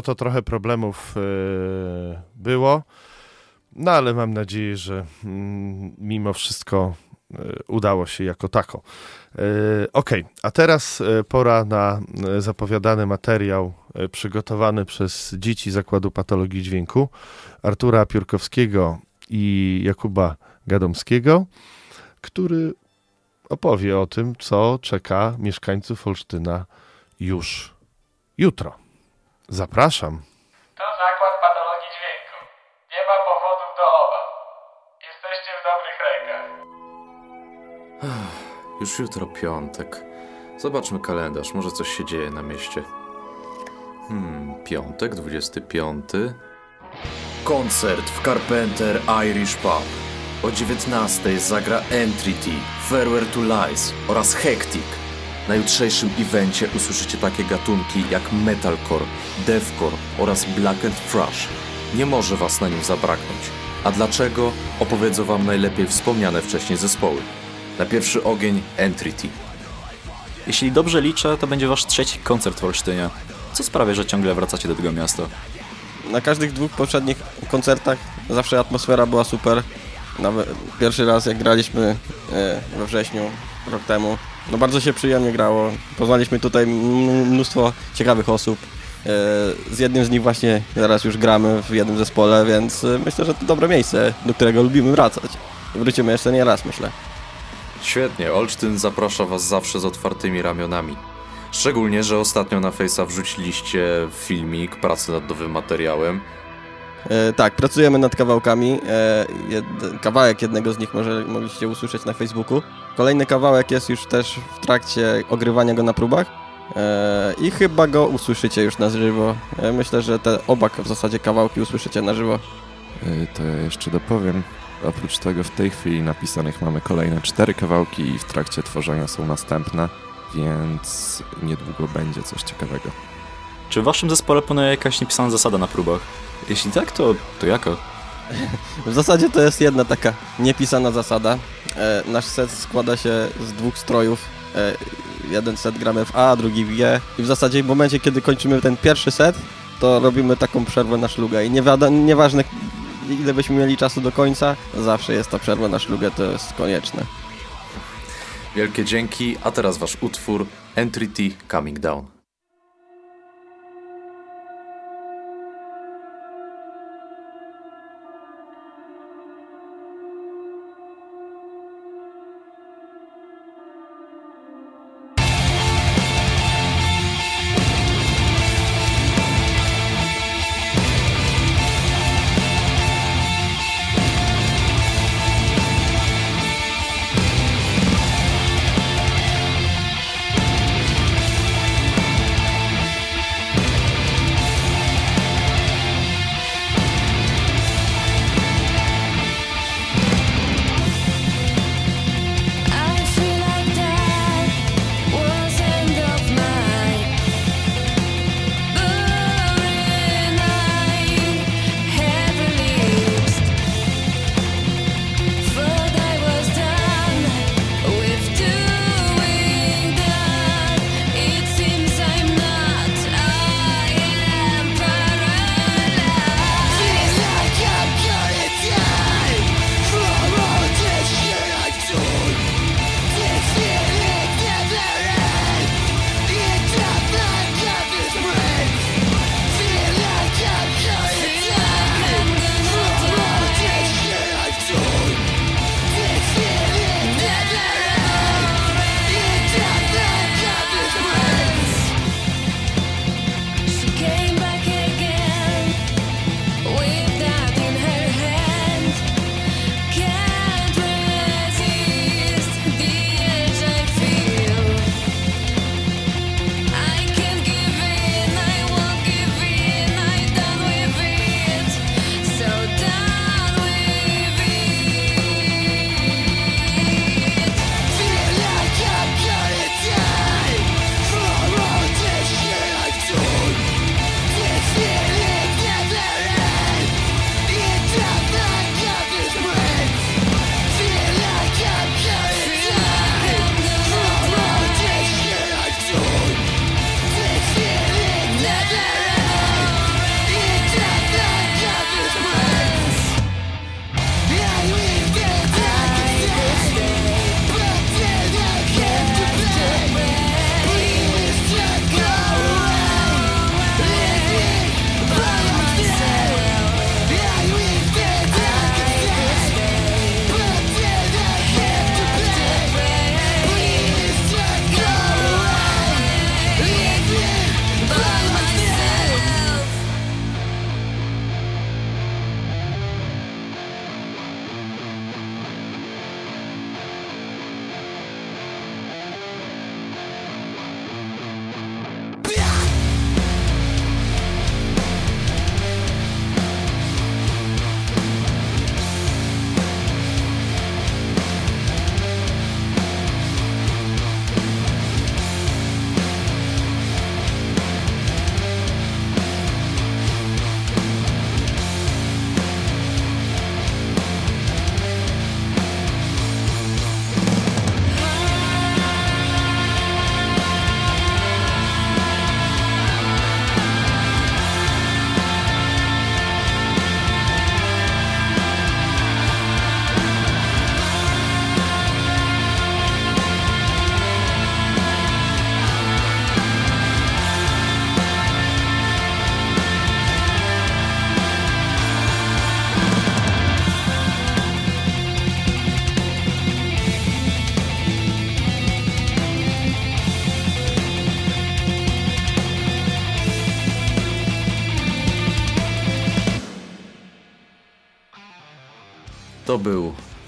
C: To trochę problemów yy, było. No ale mam nadzieję, że mm, mimo wszystko yy, udało się jako tako. Yy, ok, a teraz pora na zapowiadany materiał przygotowany przez dzieci Zakładu Patologii Dźwięku Artura Piórkowskiego i Jakuba Gadomskiego, który opowie o tym, co czeka mieszkańców Olsztyna już jutro. Zapraszam.
F: To zakład patologii dźwięku. Nie ma powodów do obaw. Jesteście w dobrych rękach.
G: Już jutro piątek. Zobaczmy kalendarz, może coś się dzieje na mieście. Hmm, piątek, 25. Koncert w Carpenter Irish Pub. O 19 zagra Entreaty, Farewell to Lies oraz Hectic. Na jutrzejszym evencie usłyszycie takie gatunki jak metalcore, deathcore oraz black and thrash. Nie może was na nim zabraknąć. A dlaczego? Opowiedzą wam najlepiej wspomniane wcześniej zespoły. Na pierwszy ogień Entreaty.
H: Jeśli dobrze liczę, to będzie wasz trzeci koncert w Olsztynie. Co sprawia, że ciągle wracacie do tego miasta?
I: Na każdych dwóch poprzednich koncertach zawsze atmosfera była super. Nawet pierwszy raz jak graliśmy e, we wrześniu rok temu, no bardzo się przyjemnie grało. Poznaliśmy tutaj mnóstwo ciekawych osób. E, z jednym z nich właśnie teraz już gramy w jednym zespole, więc e, myślę, że to dobre miejsce, do którego lubimy wracać. Wrócimy jeszcze nie raz, myślę.
G: Świetnie, Olsztyn zaprasza Was zawsze z otwartymi ramionami. Szczególnie, że ostatnio na Face'a wrzuciliście filmik pracy nad nowym materiałem.
I: E, tak, pracujemy nad kawałkami. E, jed, kawałek jednego z nich może mogliście usłyszeć na Facebooku. Kolejny kawałek jest już też w trakcie ogrywania go na próbach. E, I chyba go usłyszycie już na żywo. E, myślę, że te oba w zasadzie kawałki usłyszycie na żywo.
J: E, to ja jeszcze dopowiem. Oprócz tego w tej chwili napisanych mamy kolejne cztery kawałki i w trakcie tworzenia są następne, więc niedługo będzie coś ciekawego.
H: Czy w waszym zespole panuje jakaś niepisana zasada na próbach? Jeśli tak, to, to jaka?
I: W zasadzie to jest jedna taka niepisana zasada. E, nasz set składa się z dwóch strojów. E, jeden set gramy w A, drugi w G. I w zasadzie w momencie, kiedy kończymy ten pierwszy set, to robimy taką przerwę na szlugę. I nieważne ile byśmy mieli czasu do końca, zawsze jest ta przerwa na szlugę, to jest konieczne.
G: Wielkie dzięki, a teraz wasz utwór Entreaty Coming Down.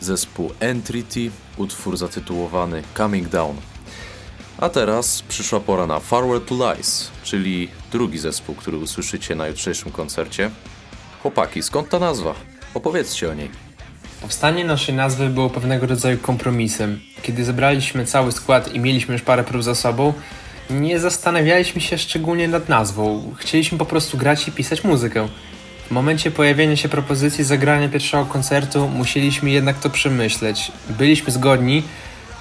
G: Zespół Entreaty, utwór zatytułowany Coming Down. A teraz przyszła pora na Farewell to Lies, czyli drugi zespół, który usłyszycie na jutrzejszym koncercie. Chłopaki, skąd ta nazwa? Opowiedzcie o niej.
K: Powstanie naszej nazwy było pewnego rodzaju kompromisem. Kiedy zebraliśmy cały skład i mieliśmy już parę prób za sobą, nie zastanawialiśmy się szczególnie nad nazwą. Chcieliśmy po prostu grać i pisać muzykę. W momencie pojawienia się propozycji zagrania pierwszego koncertu musieliśmy jednak to przemyśleć. Byliśmy zgodni,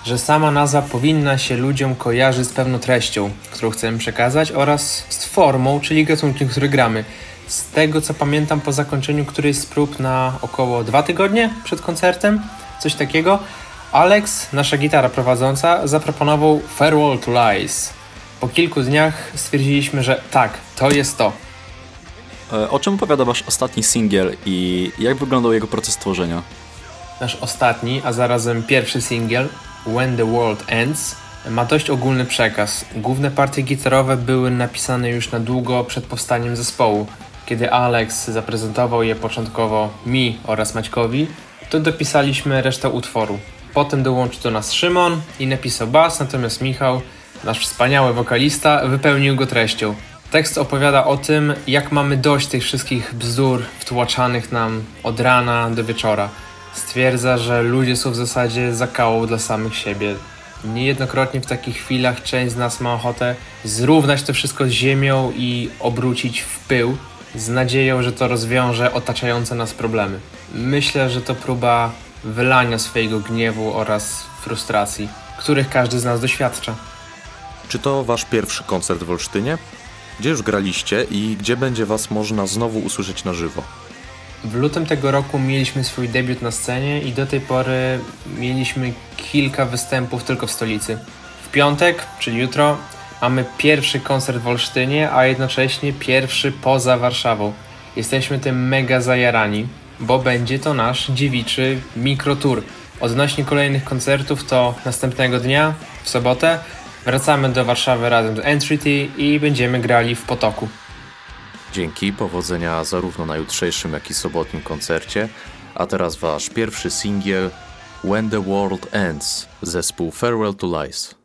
K: że sama nazwa powinna się ludziom kojarzyć z pewną treścią, którą chcemy przekazać oraz z formą, czyli gatunkiem, który gramy. Z tego co pamiętam po zakończeniu którejś z prób na około dwa tygodnie przed koncertem, coś takiego, Alex, nasza gitara prowadząca, zaproponował Farewell to Lies. Po kilku dniach stwierdziliśmy, że tak, to jest to.
H: E, o czym opowiada wasz ostatni singiel i jak wyglądał jego proces tworzenia?
K: Nasz ostatni, a zarazem pierwszy singiel, When the World Ends, ma dość ogólny przekaz. Główne partie gitarowe były napisane już na długo przed powstaniem zespołu. Kiedy Alex zaprezentował je początkowo mi oraz Maćkowi, to dopisaliśmy resztę utworu. Potem dołączył do nas Szymon i napisał bas, natomiast Michał, nasz wspaniały wokalista, wypełnił go treścią. Tekst opowiada o tym, jak mamy dość tych wszystkich bzdur wtłaczanych nam od rana do wieczora. Stwierdza, że ludzie są w zasadzie zakałą dla samych siebie. Niejednokrotnie w takich chwilach część z nas ma ochotę zrównać to wszystko z ziemią i obrócić w pył, z nadzieją, że to rozwiąże otaczające nas problemy. Myślę, że to próba wylania swojego gniewu oraz frustracji, których każdy z nas doświadcza.
G: Czy to wasz pierwszy koncert w Olsztynie? Gdzie już graliście i gdzie będzie was można znowu usłyszeć na żywo?
K: W lutym tego roku mieliśmy swój debiut na scenie i do tej pory mieliśmy kilka występów tylko w stolicy. W piątek, czyli jutro, mamy pierwszy koncert w Olsztynie, a jednocześnie pierwszy poza Warszawą. Jesteśmy tym mega zajarani, bo będzie to nasz dziewiczy mikrotour. Odnośnie kolejnych koncertów to następnego dnia, w sobotę, wracamy do Warszawy razem z Entreaty i będziemy grali w Potoku.
G: Dzięki, powodzenia zarówno na jutrzejszym, jak i sobotnim koncercie. A teraz wasz pierwszy singiel When the World Ends, zespół Farewell to Lies.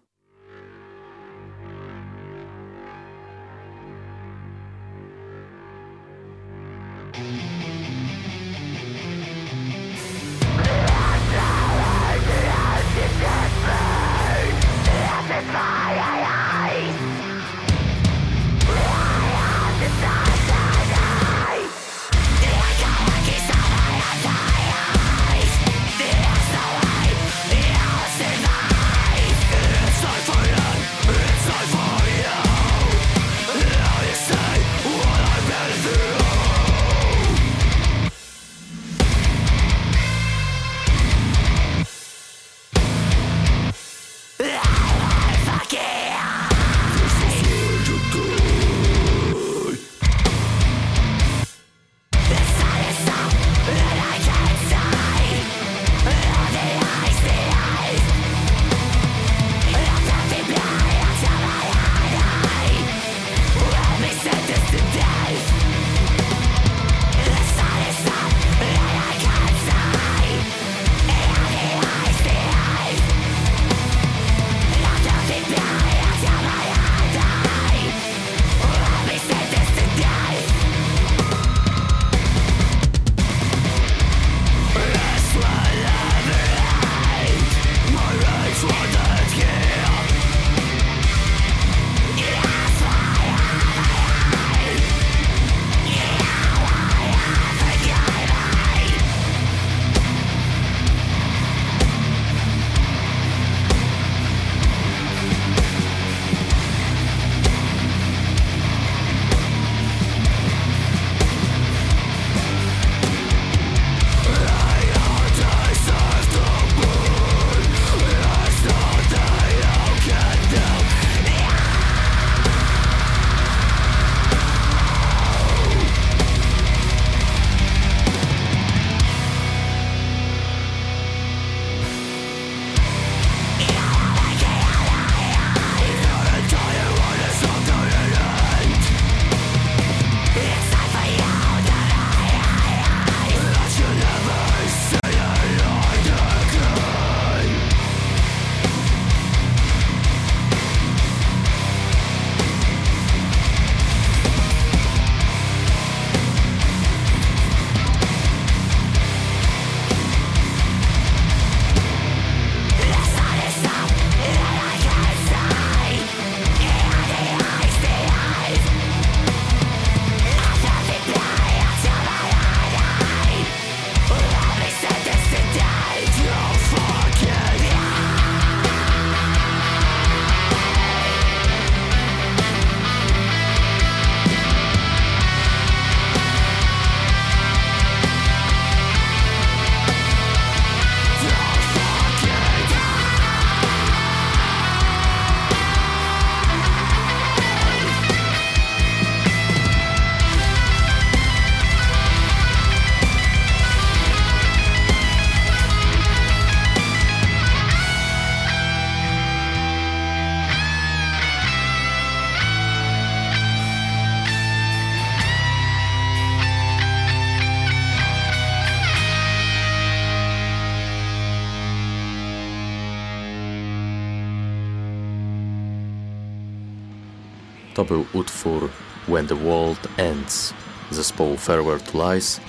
G: To był utwór When the World Ends zespołu Farewell to Lies,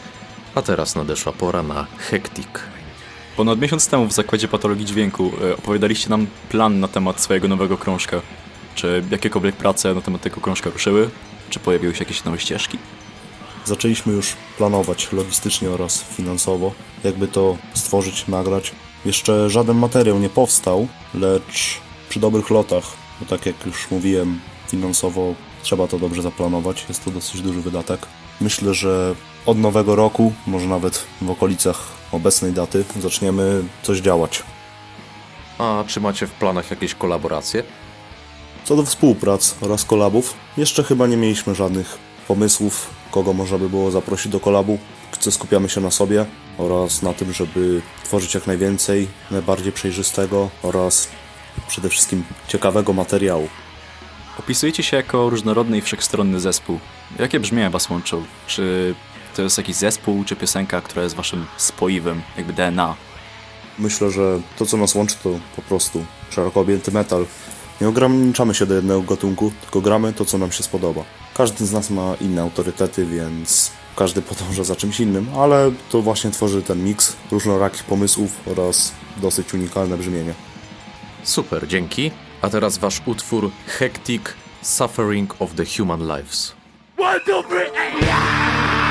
G: a teraz nadeszła pora na Hectic.
H: Ponad miesiąc temu w Zakładzie Patologii Dźwięku e, opowiadaliście nam plan na temat swojego nowego krążka. Czy jakiekolwiek prace na temat tego krążka ruszyły? Czy pojawiły się jakieś nowe ścieżki?
L: Zaczęliśmy już planować logistycznie oraz finansowo, jakby to stworzyć, nagrać. Jeszcze żaden materiał nie powstał, lecz przy dobrych lotach, bo tak jak już mówiłem, finansowo trzeba to dobrze zaplanować, jest to dosyć duży wydatek. Myślę, że od nowego roku, może nawet w okolicach obecnej daty, zaczniemy coś działać.
G: A czy macie w planach jakieś kolaboracje?
L: Co do współprac oraz kolabów, jeszcze chyba nie mieliśmy żadnych pomysłów, kogo można by było zaprosić do kolabu. Co skupiamy się na sobie oraz na tym, żeby tworzyć jak najwięcej, najbardziej przejrzystego oraz przede wszystkim ciekawego materiału.
H: Opisujecie się jako różnorodny i wszechstronny zespół. Jakie brzmienia was łączą? Czy to jest jakiś zespół, czy piosenka, która jest waszym spoiwem, jakby DNA?
L: Myślę, że to co nas łączy to po prostu szeroko objęty metal. Nie ograniczamy się do jednego gatunku, tylko gramy to co nam się spodoba. Każdy z nas ma inne autorytety, więc każdy podąża za czymś innym, ale to właśnie tworzy ten miks różnorakich pomysłów oraz dosyć unikalne brzmienie.
G: Super, dzięki. A teraz wasz utwór Hectic Suffering of the Human Lives.
M: One, two, three, and Submarine,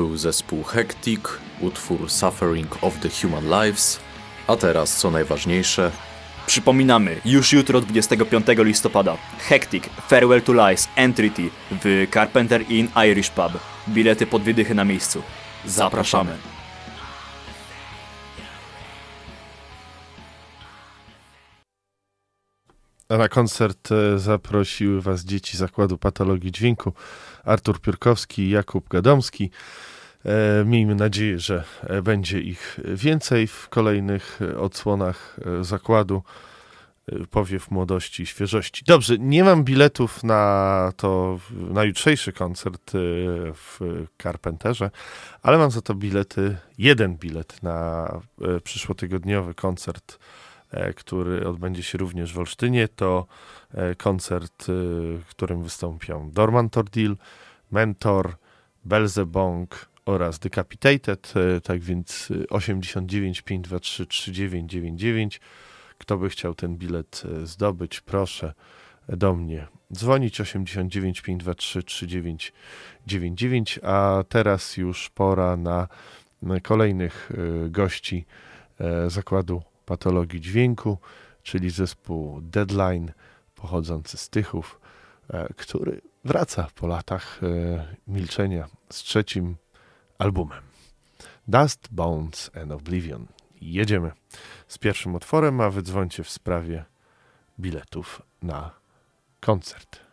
G: był zespół Hectic, utwór Suffering of the Human Lives. A teraz, co najważniejsze,
H: Przypominamy, już jutro 25 listopada Hectic, Farewell to Lies, Entreaty w Carpenter Inn Irish Pub. Bilety po dwie dychy na miejscu. Zapraszamy.
C: Na koncert e, zaprosiły Was dzieci Zakładu Patologii Dźwięku Artur Piórkowski i Jakub Gadomski. E, Miejmy nadzieję, że e, będzie ich więcej w kolejnych e, odsłonach e, zakładu. E, Powiew młodości i świeżości. Dobrze, nie mam biletów na to, na jutrzejszy koncert e, w Carpenterze, ale mam za to bilety, jeden bilet na e, przyszłotygodniowy koncert e, który odbędzie się również w Olsztynie. To e, koncert, e, w którym wystąpią Dorman Tordil, Mentor, Belzebong oraz Decapitated. E, Tak więc e, 89 523 3999. Kto by chciał ten bilet e, zdobyć, proszę do mnie dzwonić 89 523 3999. A teraz już pora na kolejnych e, gości e, zakładu patologii dźwięku, czyli zespół Deadline pochodzący z Tychów, e, który wraca po latach e, milczenia z trzecim albumem. Dust, Bones and Oblivion. Jedziemy z pierwszym otworem, a wy w sprawie biletów na koncert.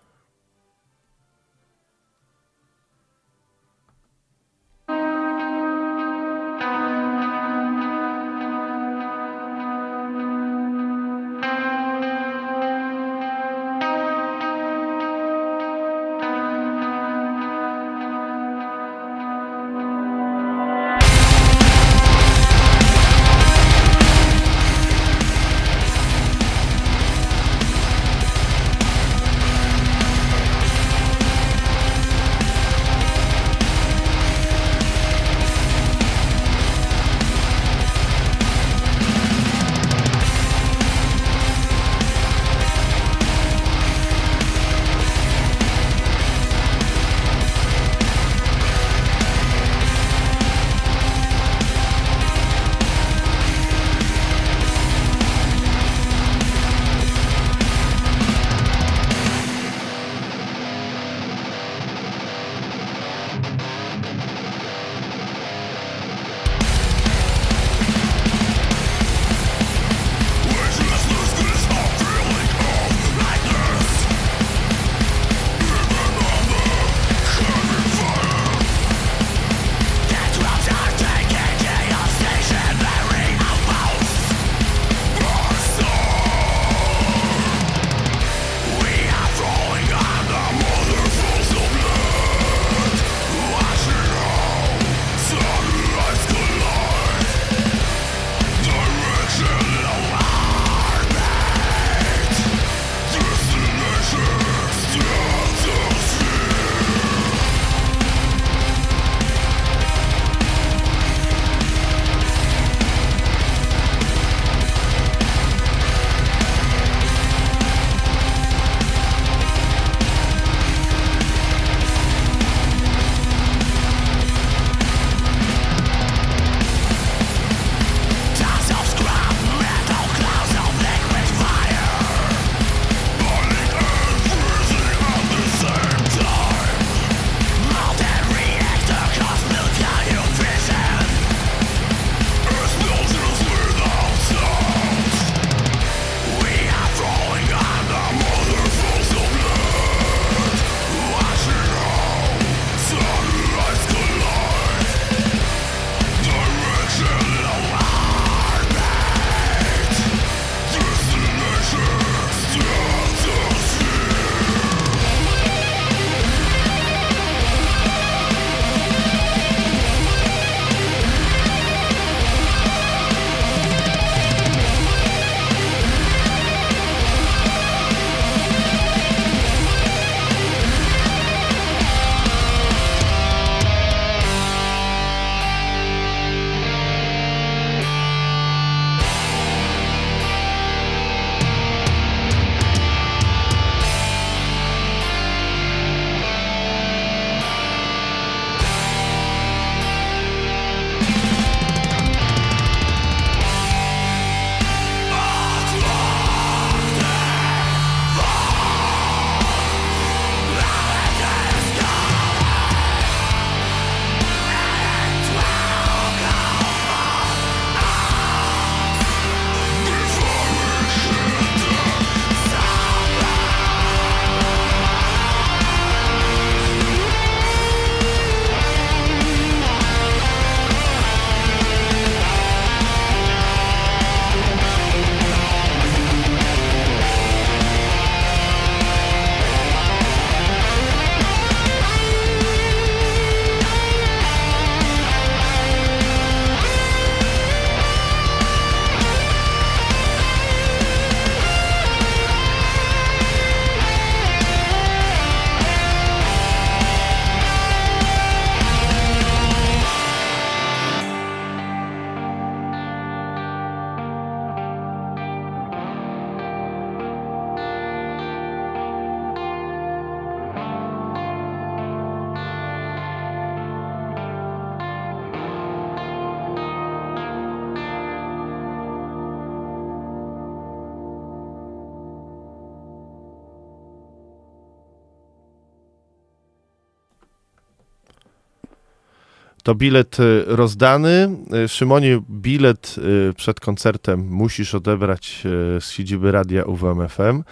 C: To bilet y, rozdany. Y, Szymonie, bilet y, przed koncertem musisz odebrać z siedziby radia UWMFM.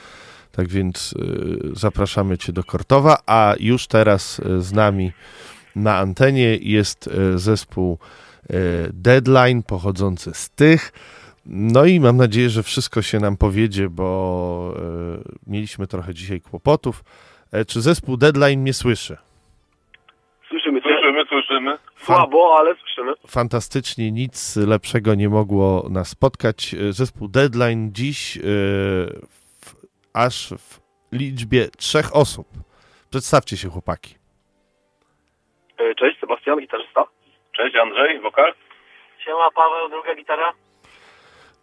C: Tak więc zapraszamy Cię do Kortowa, a już teraz z nami na antenie jest zespół Deadline pochodzący z tych. No i mam nadzieję, że wszystko się nam powiedzie, bo mieliśmy trochę dzisiaj kłopotów. E, Czy zespół Deadline mnie słyszy?
N: Słyszymy, słyszymy. Słabo, ale słyszymy.
C: Fantastycznie, nic lepszego nie mogło nas spotkać. Zespół Deadline dziś e, w, aż w liczbie trzech osób. Przedstawcie się, chłopaki.
N: E, Cześć, Sebastian, gitarzysta. Cześć, Andrzej, wokal.
D: Siema, Paweł, druga gitara.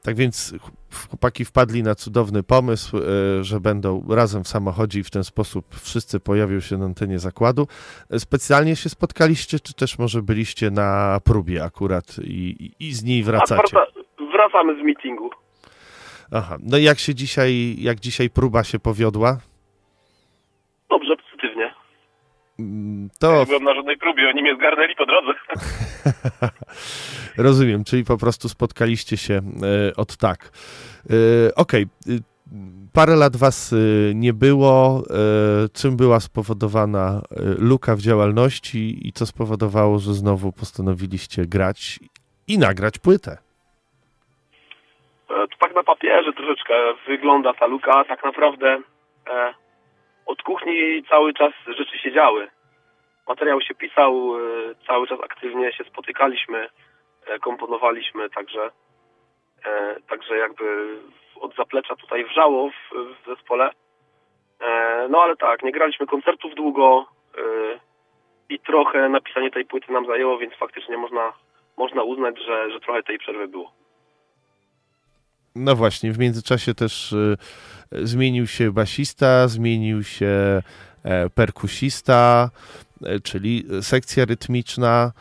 C: Tak więc ch- chłopaki wpadli na cudowny pomysł, e, że będą razem w samochodzie i w ten sposób wszyscy pojawią się na antenie zakładu. E, Specjalnie się spotkaliście, czy też może byliście na próbie akurat i, i- z niej wracacie?
N: Wracamy z meetingu.
C: Aha, no i jak się dzisiaj, jak dzisiaj próba się powiodła?
N: Dobrze.
C: To
N: Nie byłem na żadnej próbie, oni mnie zgarnęli po drodze. [LAUGHS] [LAUGHS]
C: rozumiem, czyli po prostu spotkaliście się e, od tak. E, Okej, y, parę lat was y, nie było. E, Czym była spowodowana e, luka w działalności i co spowodowało, że znowu postanowiliście grać i nagrać płytę?
N: E, To tak na papierze troszeczkę wygląda ta luka, tak naprawdę e, od kuchni cały czas rzeczy się działy. Materiał się pisał, e, cały czas aktywnie się spotykaliśmy, e, komponowaliśmy, także, e, także jakby od zaplecza tutaj wrzało w, w zespole. No ale tak, nie graliśmy koncertów długo i trochę napisanie tej płyty nam zajęło, więc faktycznie można, można uznać, że, że trochę tej przerwy było.
C: No właśnie, w międzyczasie też zmienił się basista, zmienił się e, perkusista, e, czyli sekcja rytmiczna.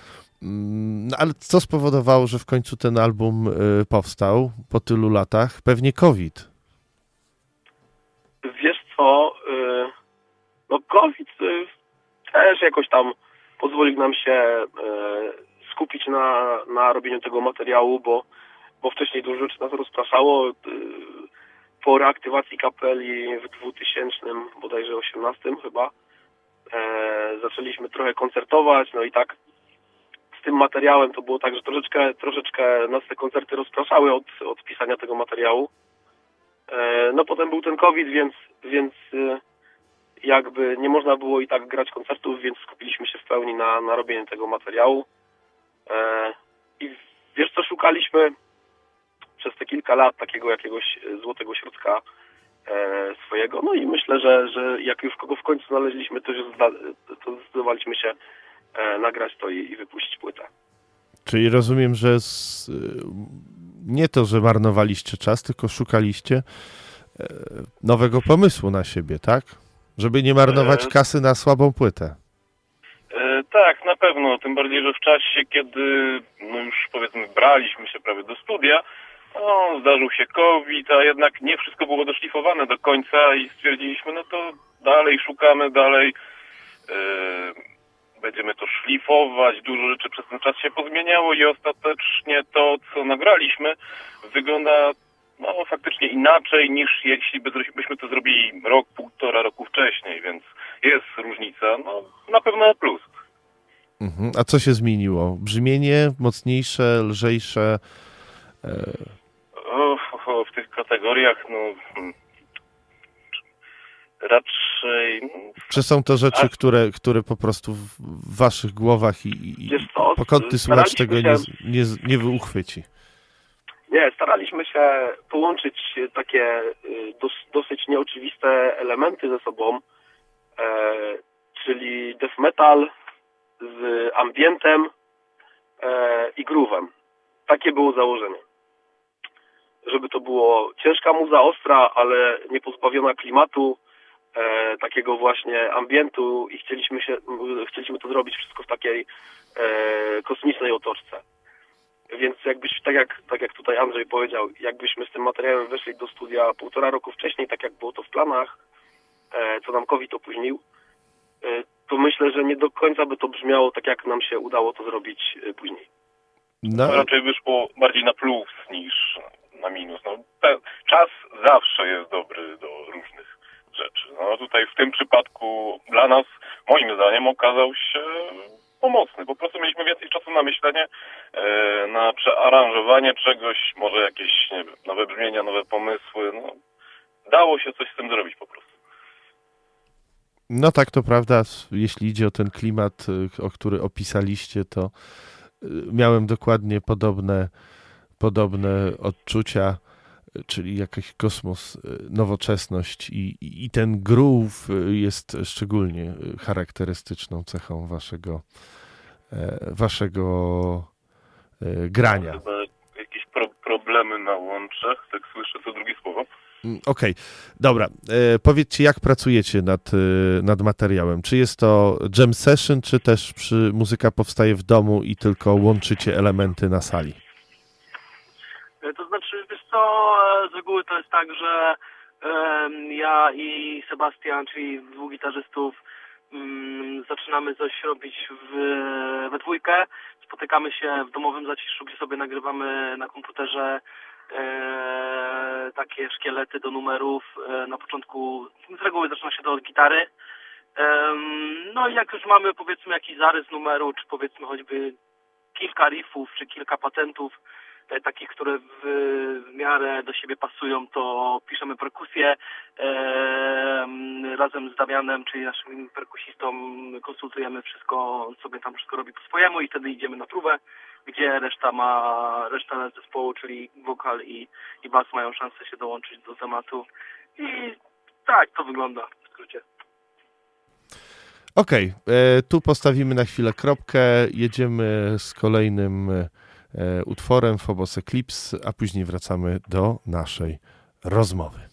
C: Mm, No ale co spowodowało, że w końcu ten album y, powstał po tylu latach? Pewnie COVID.
N: Wiesz co, no COVID też jakoś tam pozwolił nam się skupić na, na robieniu tego materiału, bo, bo wcześniej dużo rzeczy nas rozpraszało. Po reaktywacji kapeli w 2000 bodajże 18 chyba e, zaczęliśmy trochę koncertować, no i tak z tym materiałem to było tak, że troszeczkę, troszeczkę nas te koncerty rozpraszały od, od pisania tego materiału. E, No potem był ten COVID, więc, więc y, jakby nie można było i tak grać koncertów, więc skupiliśmy się w pełni na, na robieniu tego materiału. E, I wiesz co, szukaliśmy przez te kilka lat takiego jakiegoś e, złotego środka e, swojego. No i myślę, że, że jak już kogo w końcu znaleźliśmy, to, już to zdecydowaliśmy się e, nagrać to i, i wypuścić płytę.
C: Czyli rozumiem, że z, nie to, że marnowaliście czas, tylko szukaliście nowego pomysłu na siebie, tak? Żeby nie marnować kasy na słabą płytę.
N: Tak, na pewno. Tym bardziej, że w czasie, kiedy no już powiedzmy braliśmy się prawie do studia, no, zdarzył się COVID, a jednak nie wszystko było doszlifowane do końca i stwierdziliśmy, no to dalej szukamy, dalej e, będziemy to szlifować. Dużo rzeczy przez ten czas się pozmieniało i ostatecznie to, co nagraliśmy, wygląda no, faktycznie inaczej niż jeśli by, byśmy to zrobili rok, półtora roku wcześniej, więc jest różnica. No, na pewno plus.
C: Mhm. A co się zmieniło? Brzmienie mocniejsze, lżejsze? E,
N: w tych kategoriach, no hmm, raczej no,
C: Czy są to rzeczy, które, które po prostu w waszych głowach i, i
N: co,
C: pokątny słuchacz tego nie,
N: się-
C: nie, z- nie uchwyci?
N: Nie, staraliśmy się połączyć takie y, dos, dosyć nieoczywiste elementy ze sobą, e, czyli death metal z ambientem e, i groove'em. Takie było założenie. Żeby to było ciężka muza, ostra, ale nie pozbawiona klimatu, e, takiego właśnie ambientu i chcieliśmy się, chcieliśmy to zrobić wszystko w takiej e, kosmicznej otoczce. Więc jakbyś, tak jak, tak jak tutaj Andrzej powiedział, jakbyśmy z tym materiałem weszli do studia półtora roku wcześniej, tak jak było to w planach, e, co nam COVID opóźnił, e, to myślę, że nie do końca by to brzmiało tak, jak nam się udało to zrobić y, później.
C: No,
O: To raczej wyszło bardziej na plus niż na minus. No, te, czas zawsze jest dobry do różnych rzeczy. No tutaj w tym przypadku dla nas, moim zdaniem, okazał się pomocny. Po prostu mieliśmy więcej czasu na myślenie, e, na przearanżowanie czegoś, może jakieś wiem, nowe brzmienia, nowe pomysły. No, dało się coś z tym zrobić po prostu.
C: no tak, to prawda. Jeśli idzie o ten klimat, y, o który opisaliście, to y, miałem dokładnie podobne, podobne odczucia, czyli jakiś kosmos, y, nowoczesność i, i ten groove jest szczególnie charakterystyczną cechą waszego, e, waszego e, grania.
O: Chyba jakieś pro, problemy na łączach, tak słyszę co drugie słowo.
C: Mm, Okej, dobra. E, powiedzcie, jak pracujecie nad, e, nad materiałem? Czy jest to jam session, czy też przy, muzyka powstaje w domu i tylko łączycie elementy na sali?
P: E, To znaczy, wiesz co, e, z reguły to jest tak, że ja i Sebastian, czyli dwóch gitarzystów, mm, zaczynamy coś robić w, we dwójkę. Spotykamy się w domowym zaciszu, gdzie sobie nagrywamy na komputerze e, takie szkielety do numerów. E, na początku z reguły zaczyna się to od gitary. Em, no i jak już mamy powiedzmy jakiś zarys numeru, czy powiedzmy choćby kilka riffów, czy kilka patentów, e, takich, które w, miarę do siebie pasują, to piszemy perkusję. Em, razem z Damianem, czyli naszym perkusistą, konsultujemy wszystko, sobie tam wszystko robi po swojemu i wtedy idziemy na próbę, gdzie reszta ma, reszta zespołu, czyli wokal i, i bas mają szansę się dołączyć do tematu. I tak to wygląda w skrócie.
C: Okej, e, tu postawimy na chwilę kropkę, jedziemy z kolejnym e, utworem Phobos Eclipse, a później wracamy do naszej rozmowy.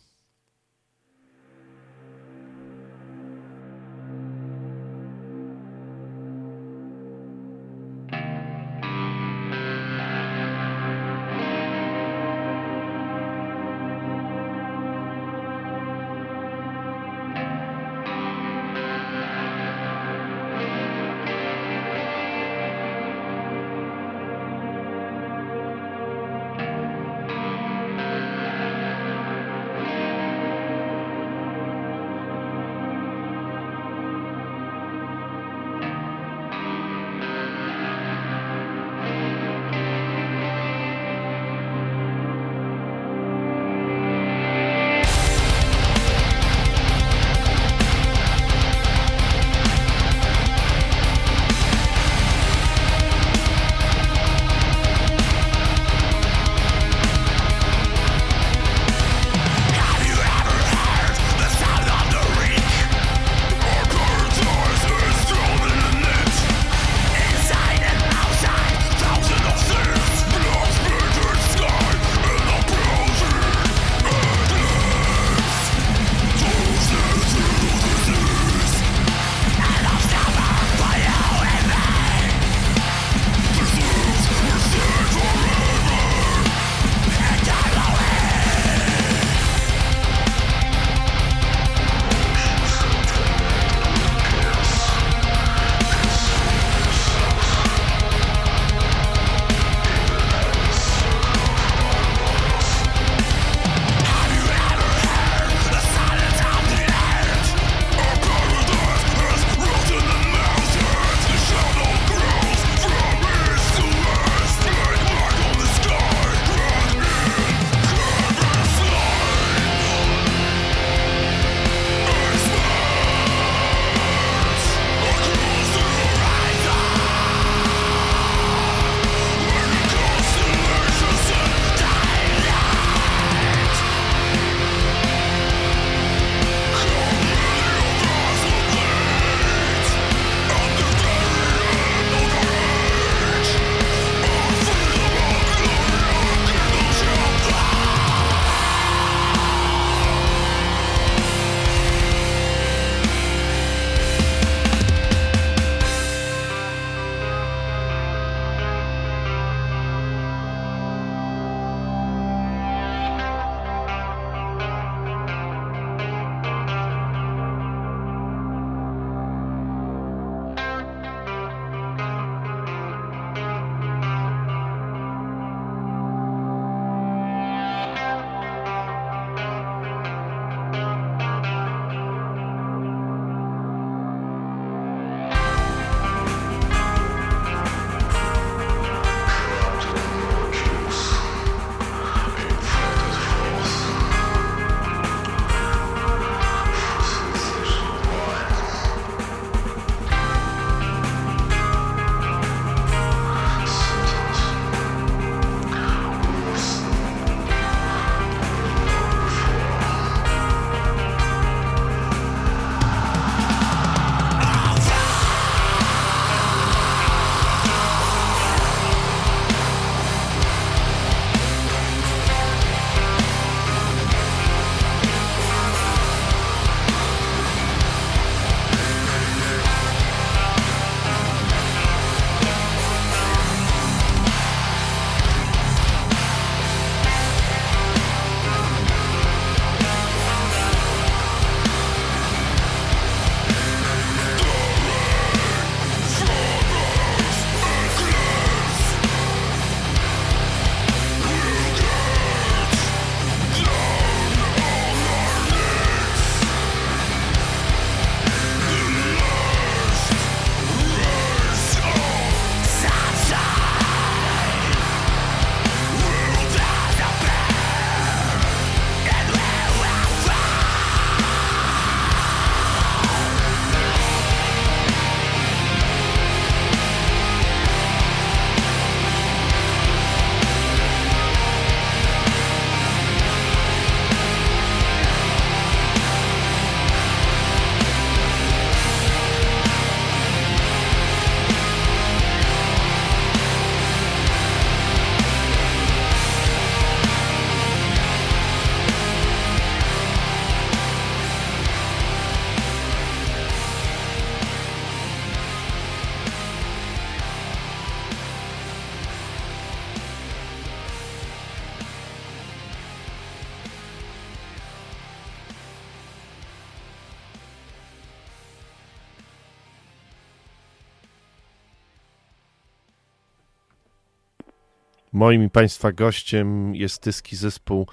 C: Moim i Państwa gościem jest tyski zespół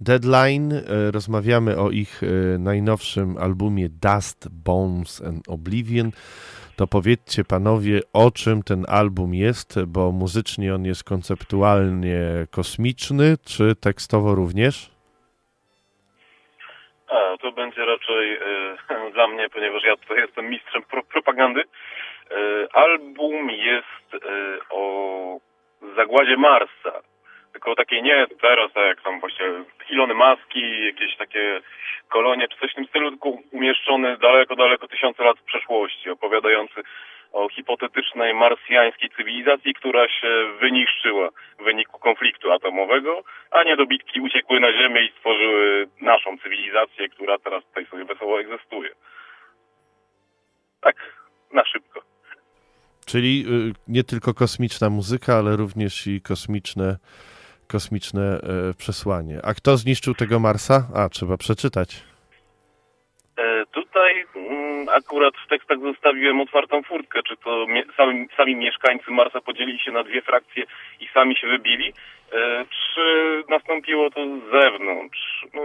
C: Deadline. E, Rozmawiamy o ich e, najnowszym albumie Dust, Bones and Oblivion. To powiedzcie panowie, o czym ten album jest, bo muzycznie on jest konceptualnie kosmiczny, czy tekstowo również?
O: A, to będzie raczej e, [LAUGHS] dla mnie, ponieważ ja tutaj jestem mistrzem pro, propagandy. E, album jest e, o zagładzie Marsa. Tylko takiej nie teraz, tak jak tam właśnie Ilony Maski, jakieś takie kolonie czy coś w tym stylu, tylko umieszczony daleko, daleko tysiące lat w przeszłości, opowiadający o hipotetycznej marsjańskiej cywilizacji, która się wyniszczyła w wyniku konfliktu atomowego, a niedobitki uciekły na Ziemię i stworzyły naszą cywilizację, która teraz tutaj sobie wesoło egzystuje. Tak, na szybko.
C: Czyli y, nie tylko kosmiczna muzyka, ale również i kosmiczne, kosmiczne e, przesłanie. A kto zniszczył tego Marsa? A, trzeba przeczytać.
O: E, tutaj mm, akurat w tekstach zostawiłem otwartą furtkę, czy to sami, sami mieszkańcy Marsa podzielili się na dwie frakcje i sami się wybili, e, czy nastąpiło to z zewnątrz. No,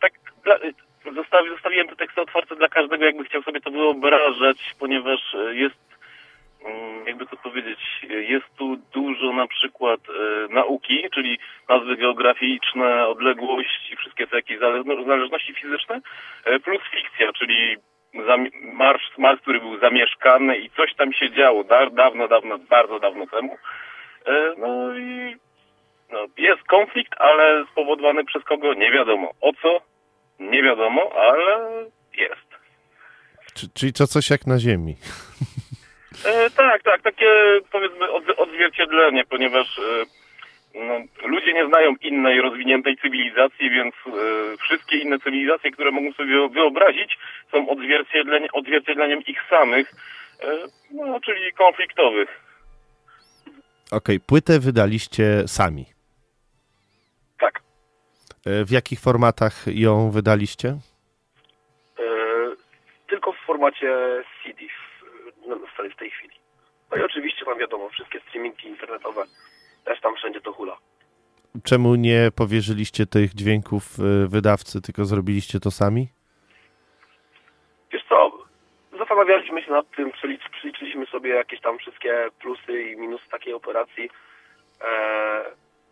O: tak, zostawi, zostawiłem te teksty otwarte dla każdego, jakby chciał sobie to wyobrażać, ponieważ e, jest mm, jakby to powiedzieć, jest tu dużo na przykład e, nauki, czyli nazwy geograficzne, odległości, wszystkie te jakieś zależno- zależności fizyczne, e, plus fikcja, czyli zam- Mars, Mars, który był zamieszkany i coś tam się działo da, dawno, dawno, bardzo dawno temu. No i no, jest konflikt, ale spowodowany przez kogo nie wiadomo. O co? Nie wiadomo, ale jest.
C: Czy, czyli to coś jak na Ziemi.
O: E, tak, tak, takie powiedzmy od, odzwierciedlenie, ponieważ e, no, ludzie nie znają innej rozwiniętej cywilizacji, więc e, wszystkie inne cywilizacje, które mogą sobie wyobrazić, są odzwierciedleniem, odzwierciedleniem ich samych, e, no, czyli konfliktowych.
C: Okej, płytę wydaliście sami. E, W jakich formatach ją wydaliście?
N: E, tylko w formacie CD w, stole w tej chwili. No i oczywiście tam wiadomo, wszystkie streamingi internetowe też tam wszędzie to hula.
C: Czemu nie powierzyliście tych dźwięków e, wydawcy, tylko zrobiliście to sami?
N: Wiesz co, zastanawialiśmy się nad tym, przelicz, przeliczyliśmy sobie jakieś tam wszystkie plusy i minusy takiej operacji. E,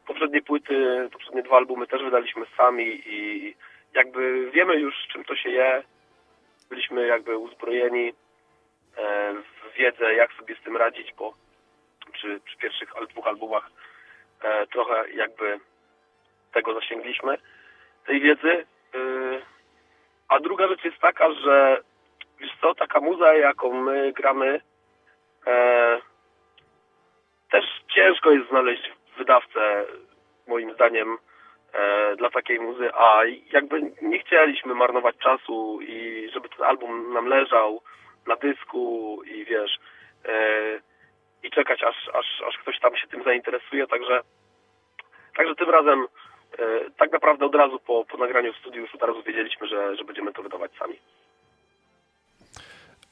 N: poprzednie płyty, poprzednie dwa albumy też wydaliśmy sami i jakby wiemy już czym to się je. Byliśmy jakby uzbrojeni e, w wiedzę, jak sobie z tym radzić, bo przy, przy pierwszych dwóch albumach e, trochę jakby tego zasięgliśmy, tej wiedzy. E, a druga rzecz jest taka, że wiesz co, taka muza, jaką my gramy, też ciężko jest znaleźć wydawcę, moim zdaniem, e, dla takiej muzy, a jakby nie chcieliśmy marnować czasu i żeby ten album nam leżał na dysku i wiesz, e, i czekać aż, aż, aż ktoś tam się tym zainteresuje, także także tym razem e, tak naprawdę od razu po, po nagraniu w studiu już od razu wiedzieliśmy, że, że będziemy to wydawać sami.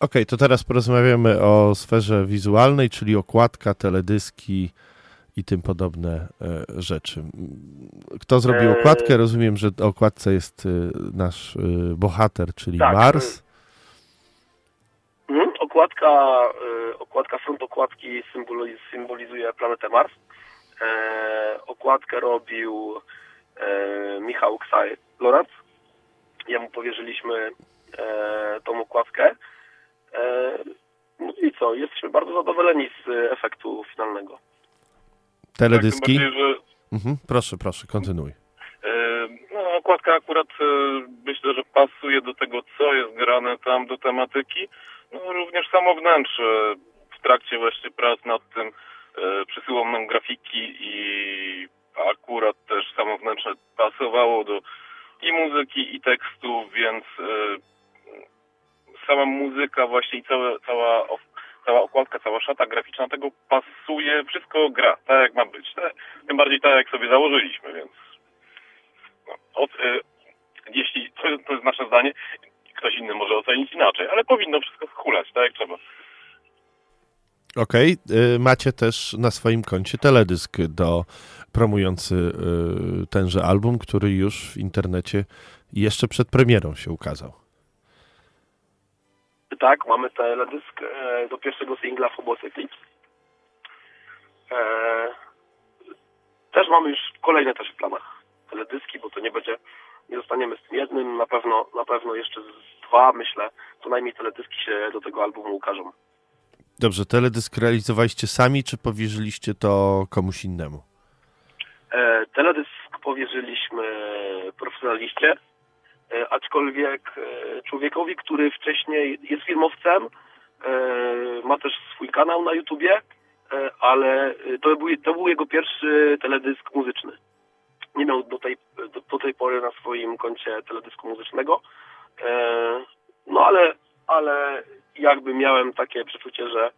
C: Okej, to teraz porozmawiamy o sferze wizualnej, czyli okładka, teledyski i tym podobne e, rzeczy. Kto zrobił
N: Eee.
C: okładkę? Rozumiem, że okładce jest e, nasz e, bohater, czyli
N: Tak,
C: Mars.
N: Mhm. Okładka, okładka front okładki symboliz, symbolizuje planetę Mars. E, okładkę robił e, Michał Ksaj Lorenz. Jemu powierzyliśmy e, tą okładkę. E, no i co, jesteśmy bardzo zadowoleni z e, efektu finalnego.
C: Teledyski.
O: Tak, że
C: Mhm, proszę, proszę, kontynuuj.
O: E, No, okładka akurat e, myślę, że pasuje do tego, co jest grane tam, do tematyki. No, również samo wnętrze w trakcie właśnie prac nad tym e, przysyłał nam grafiki i akurat też samo wnętrze pasowało do i muzyki, i tekstu, więc sama muzyka właśnie i cała, o- cała okładka, cała szata graficzna tego pasuje, wszystko gra, tak jak ma być. Tak? Tym bardziej tak, jak sobie założyliśmy, więc no, od, e, jeśli, to, to jest nasze zdanie, ktoś inny może ocenić inaczej, ale powinno wszystko schulać, tak jak trzeba.
C: Okej, okay. macie też na swoim koncie teledysk do promujący y, tenże album, który już w internecie jeszcze przed premierą się ukazał.
N: Tak, mamy teledysk e, do pierwszego singla Phobos Eclipse. E, też mamy już kolejne też w planach teledyski, bo to nie będzie, nie zostaniemy z tym jednym, na pewno, na pewno jeszcze z dwa, myślę, co najmniej teledyski się do tego albumu ukażą.
C: Dobrze, teledysk realizowaliście sami, czy powierzyliście to komuś innemu?
N: E, teledysk powierzyliśmy profesjonaliście, aczkolwiek e, człowiekowi, który wcześniej jest filmowcem, e, ma też swój kanał na YouTubie, e, ale to był, to był jego pierwszy teledysk muzyczny. Nie miał do tej, do, do tej pory na swoim koncie teledysku muzycznego. E, no ale, ale jakby miałem takie przeczucie, że,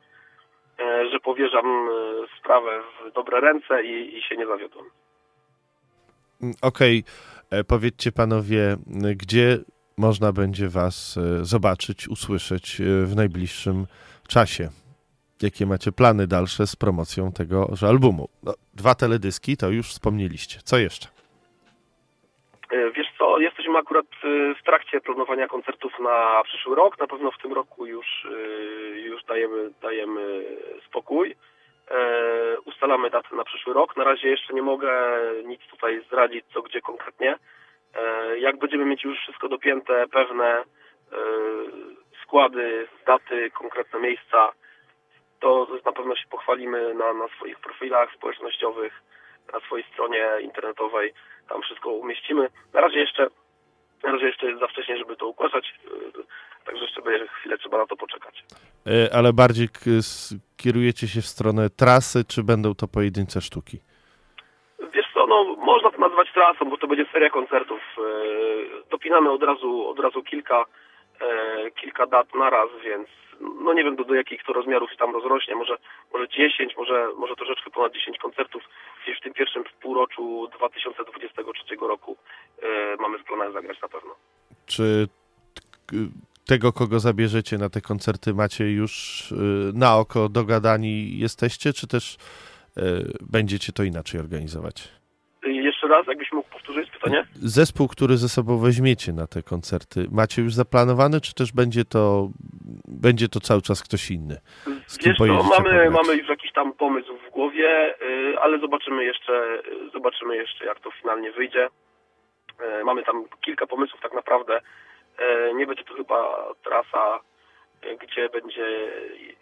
N: e, że powierzam e, sprawę w dobre ręce i, i się nie zawiodłem.
C: Mm, okej, okay. Powiedzcie panowie, gdzie można będzie was zobaczyć, usłyszeć w najbliższym czasie? Jakie macie plany dalsze z promocją tegoż albumu? No, dwa teledyski, to już wspomnieliście. Co jeszcze?
N: Wiesz co, jesteśmy akurat w trakcie planowania koncertów na przyszły rok. Na pewno w tym roku już, już dajemy, dajemy spokój. Ustalamy datę na przyszły rok. Na razie jeszcze nie mogę nic tutaj zdradzić, co gdzie konkretnie. Jak będziemy mieć już wszystko dopięte, pewne składy, daty, konkretne miejsca, to na pewno się pochwalimy na, na swoich profilach społecznościowych, na swojej stronie internetowej. Tam wszystko umieścimy. Na razie jeszcze na razie jeszcze jest za wcześnie, żeby to układać, także jeszcze będzie chwilę trzeba na to poczekać.
C: Ale bardziej kierujecie się w stronę trasy, czy będą to pojedyncze sztuki?
N: Wiesz co, no można to nazwać trasą, bo to będzie seria koncertów. Dopinamy od razu, od razu kilka, kilka dat na raz, więc no nie wiem do, do jakich to rozmiarów tam rozrośnie, może, może 10, może, może troszeczkę ponad 10 koncertów gdzieś w tym pierwszym półroczu 2023 roku e, mamy w planach zagrać na pewno.
C: Czy tego, kogo zabierzecie na te koncerty macie już e, na oko dogadani jesteście, czy też e, będziecie to inaczej organizować?
N: Jeszcze raz, jakbyś mógł powtórzyć pytanie?
C: Zespół, który ze sobą weźmiecie na te koncerty, macie już zaplanowany, czy też będzie to, będzie to cały czas ktoś inny?
N: Z Wiesz co, mamy, mamy już jakiś tam pomysł w głowie, yy, ale zobaczymy jeszcze, yy, zobaczymy jeszcze, jak to finalnie wyjdzie. Yy, mamy tam kilka pomysłów tak naprawdę. nie będzie to chyba trasa, gdzie będzie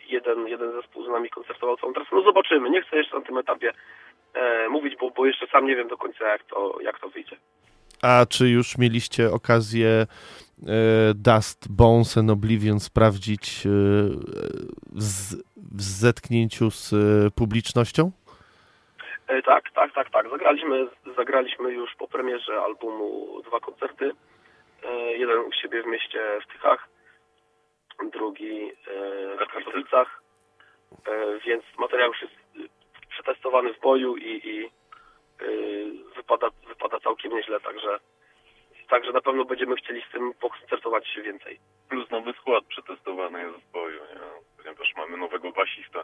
N: jeden, jeden zespół z nami koncertował całą trasę. No zobaczymy, nie chcę jeszcze na tym etapie e, mówić, bo, bo jeszcze sam nie wiem do końca, jak to, jak to wyjdzie.
C: A czy już mieliście okazję e, Dust, Bones and Oblivion sprawdzić e, z, w zetknięciu z e, publicznością?
N: E, tak, tak, tak, tak. Zagraliśmy, zagraliśmy już po premierze albumu dwa koncerty. Jeden u siebie w mieście w Tychach, drugi w Katowicach, więc materiał już jest przetestowany w boju i, i yy, wypada, wypada całkiem nieźle, także także na pewno będziemy chcieli z tym pokoncertować się więcej.
O: Plus nowy skład przetestowany jest w boju, nie? ponieważ mamy nowego basista.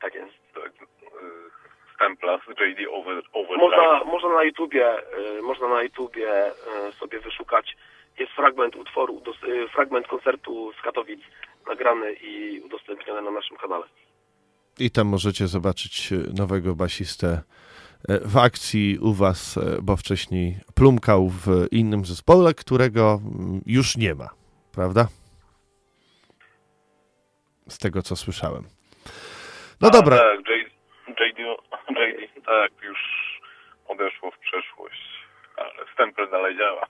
N: Tak jest.
O: Tak, yy, Stempla z JD Over, Overdrive.
N: Można, można na YouTubie, yy, można na YouTubie yy, sobie wyszukać. Jest fragment utworu, fragment koncertu z Katowic nagrany i udostępniony na naszym kanale.
C: I tam możecie zobaczyć e, nowego basistę e, w akcji u was, e, bo wcześniej plumkał w innym zespole, którego mm, już nie ma, prawda? Z tego, co słyszałem. No A, dobra.
O: Tak, JD, JD, tak, już odeszło w przeszłość, ale stempel dalej działa.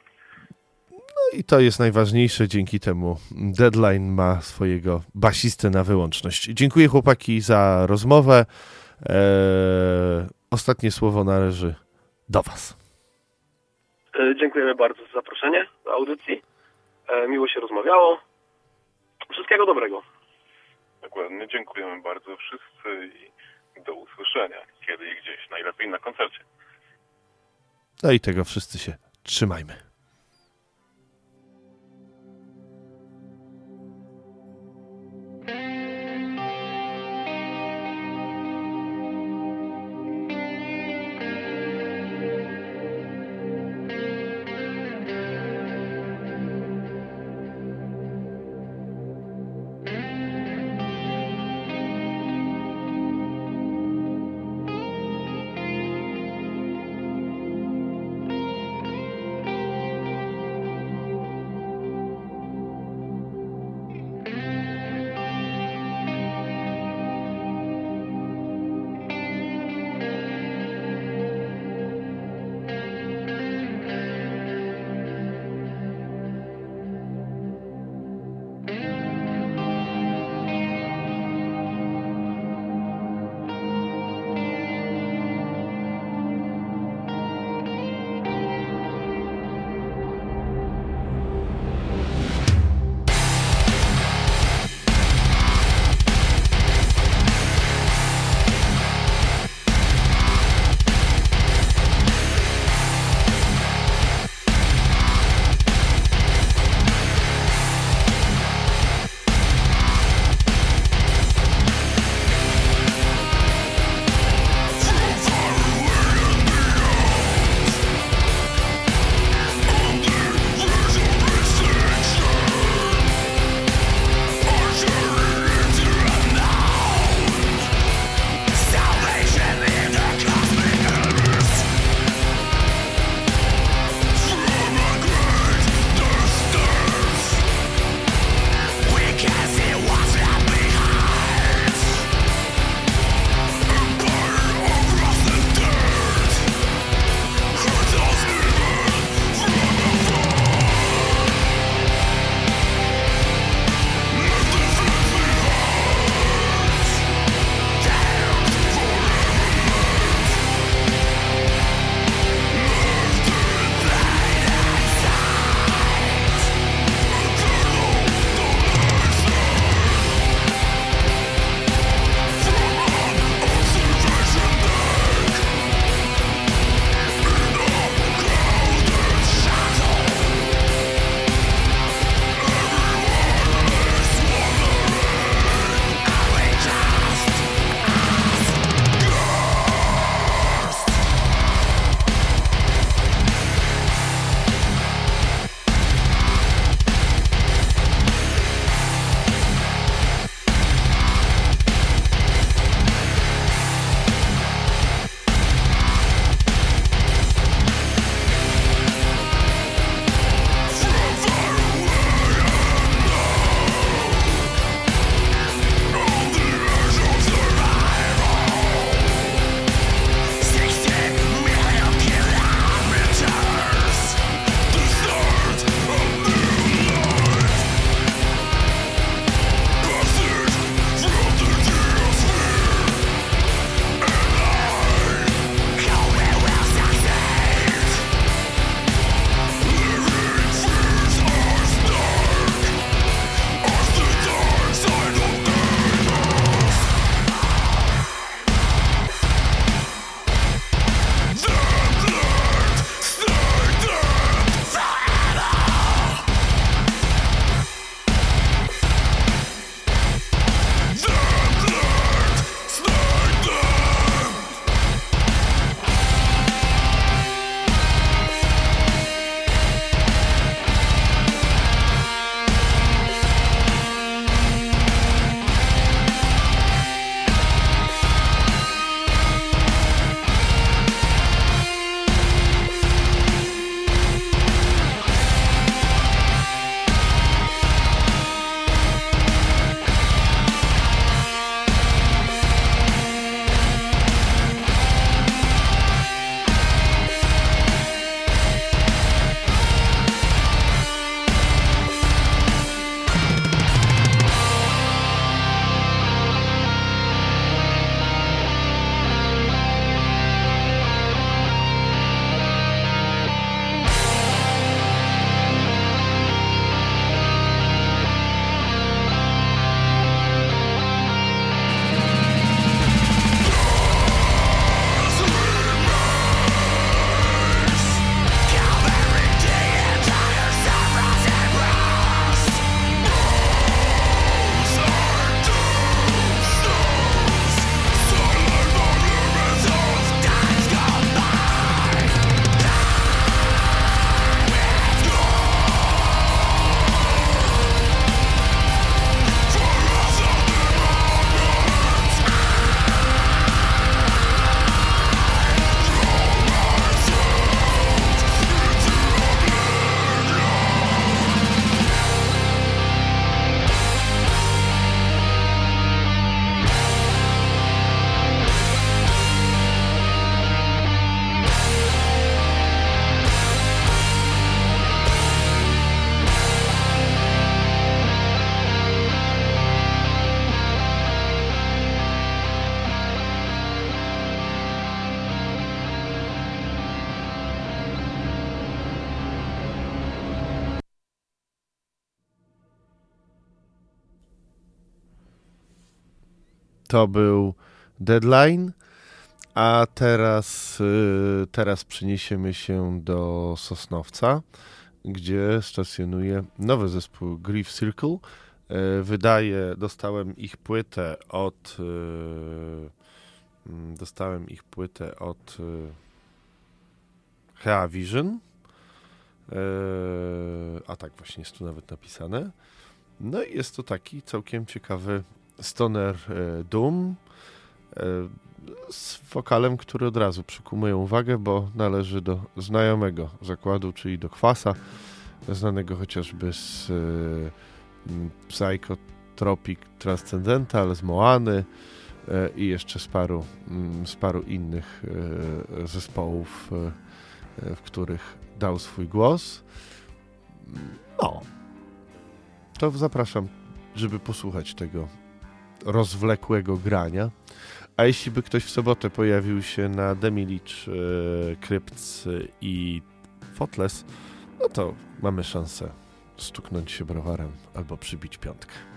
C: No i to jest najważniejsze, dzięki temu Deadline ma swojego basistę na wyłączność. Dziękuję chłopaki za rozmowę. Eee, ostatnie słowo należy do Was.
N: E, dziękujemy bardzo za zaproszenie do audycji. E, miło się rozmawiało. Wszystkiego dobrego.
O: Dokładnie, dziękujemy bardzo wszyscy i do usłyszenia kiedy i gdzieś, najlepiej na koncercie.
C: No i tego wszyscy się trzymajmy. To był Deadline, a teraz, y, teraz przeniesiemy się do Sosnowca, gdzie stacjonuje nowy zespół Grief Circle. Y, Wydaje, dostałem ich płytę od. y, mm, Dostałem ich płytę od Hea Vision. A tak właśnie jest tu nawet napisane. No i jest to taki całkiem ciekawy stoner e, doom e, z wokalem, który od razu przykumuje uwagę, bo należy do znajomego zakładu, czyli do Kwasa, znanego chociażby z e, Psychotropic Transcendental, z Moany i jeszcze z paru, mm, z paru innych zespołów, w których dał swój głos. No, to zapraszam, żeby posłuchać tego rozwlekłego grania. A jeśli by ktoś w sobotę pojawił się na Demilicz, e, Crypts i Fotless, no to mamy szansę stuknąć się browarem albo przybić piątkę.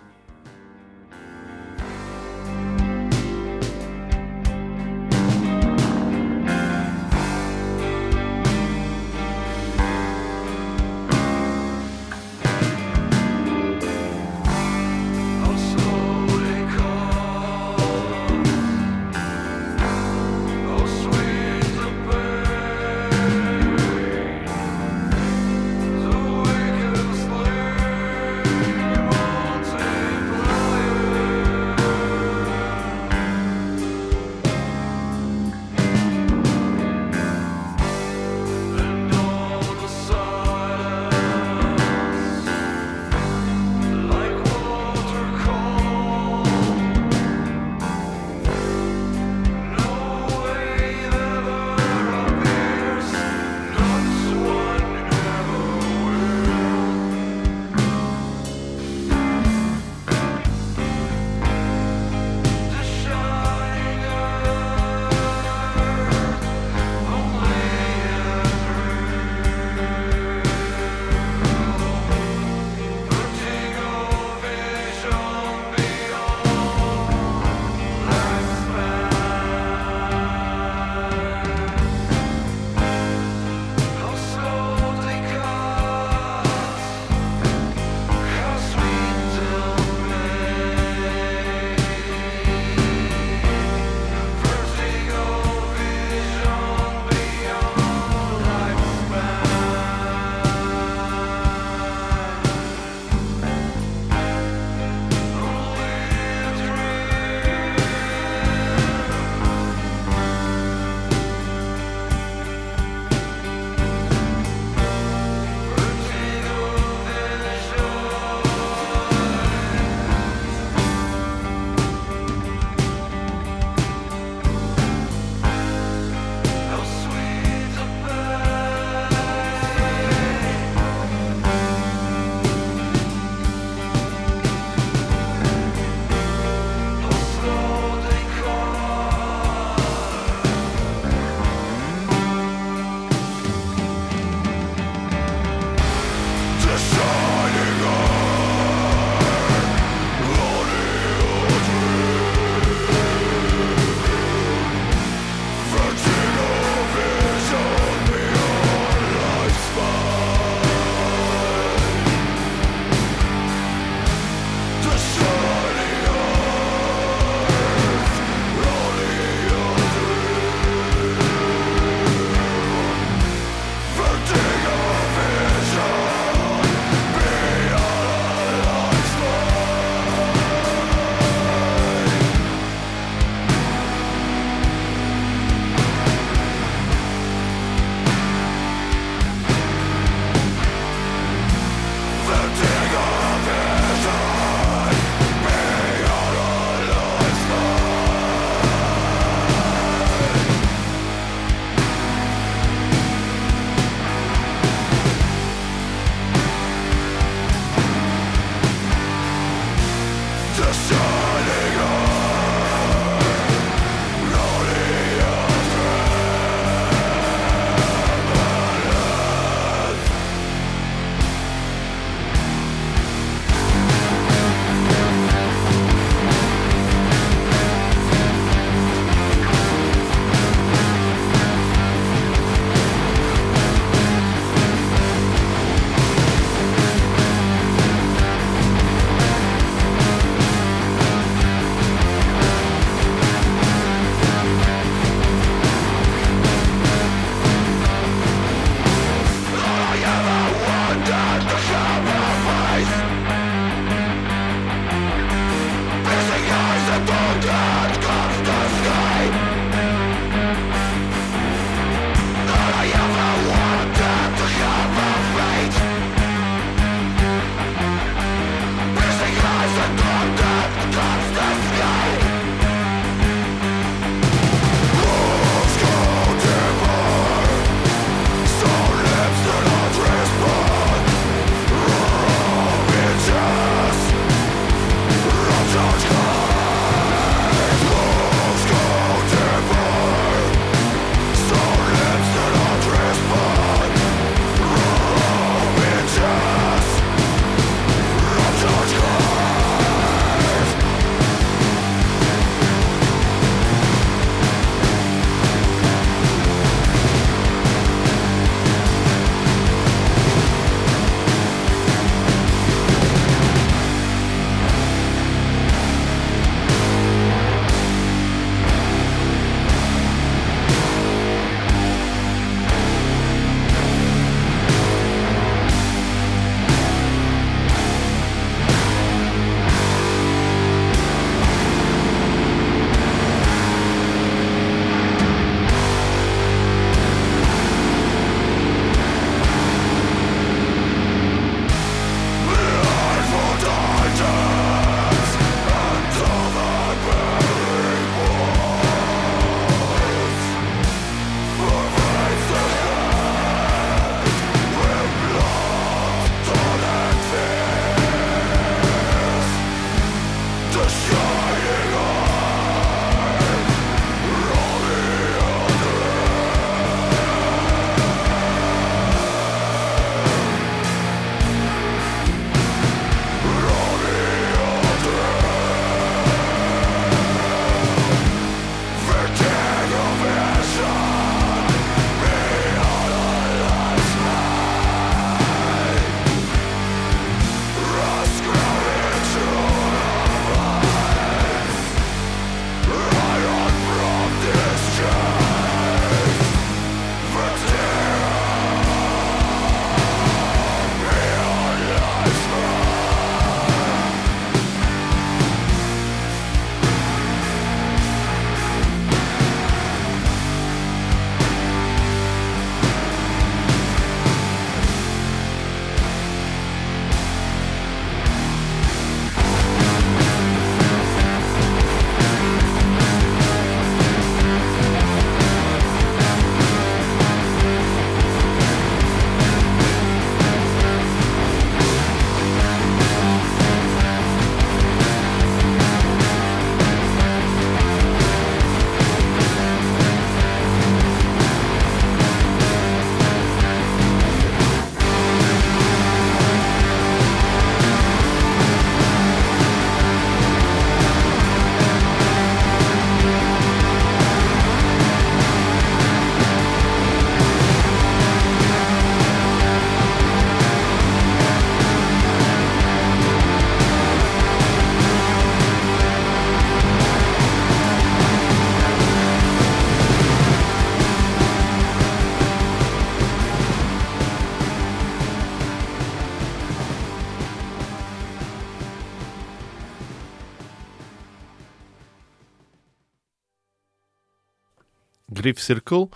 C: Griff Circle,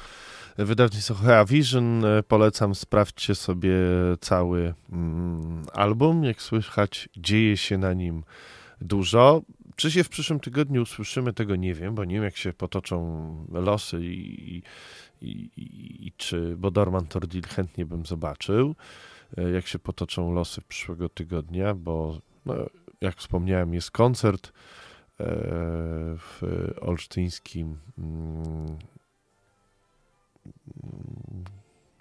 C: wydawnictwo Hea Vision. Polecam, sprawdźcie sobie cały mm, album. Jak słychać, dzieje się na nim dużo. Czy się w przyszłym tygodniu usłyszymy, tego nie wiem, bo nie wiem, jak się potoczą losy i, i, i, i czy, bo Dorman Tordil chętnie bym zobaczył, jak się potoczą losy przyszłego tygodnia, bo no, jak wspomniałem, jest koncert e, w olsztyńskim mm,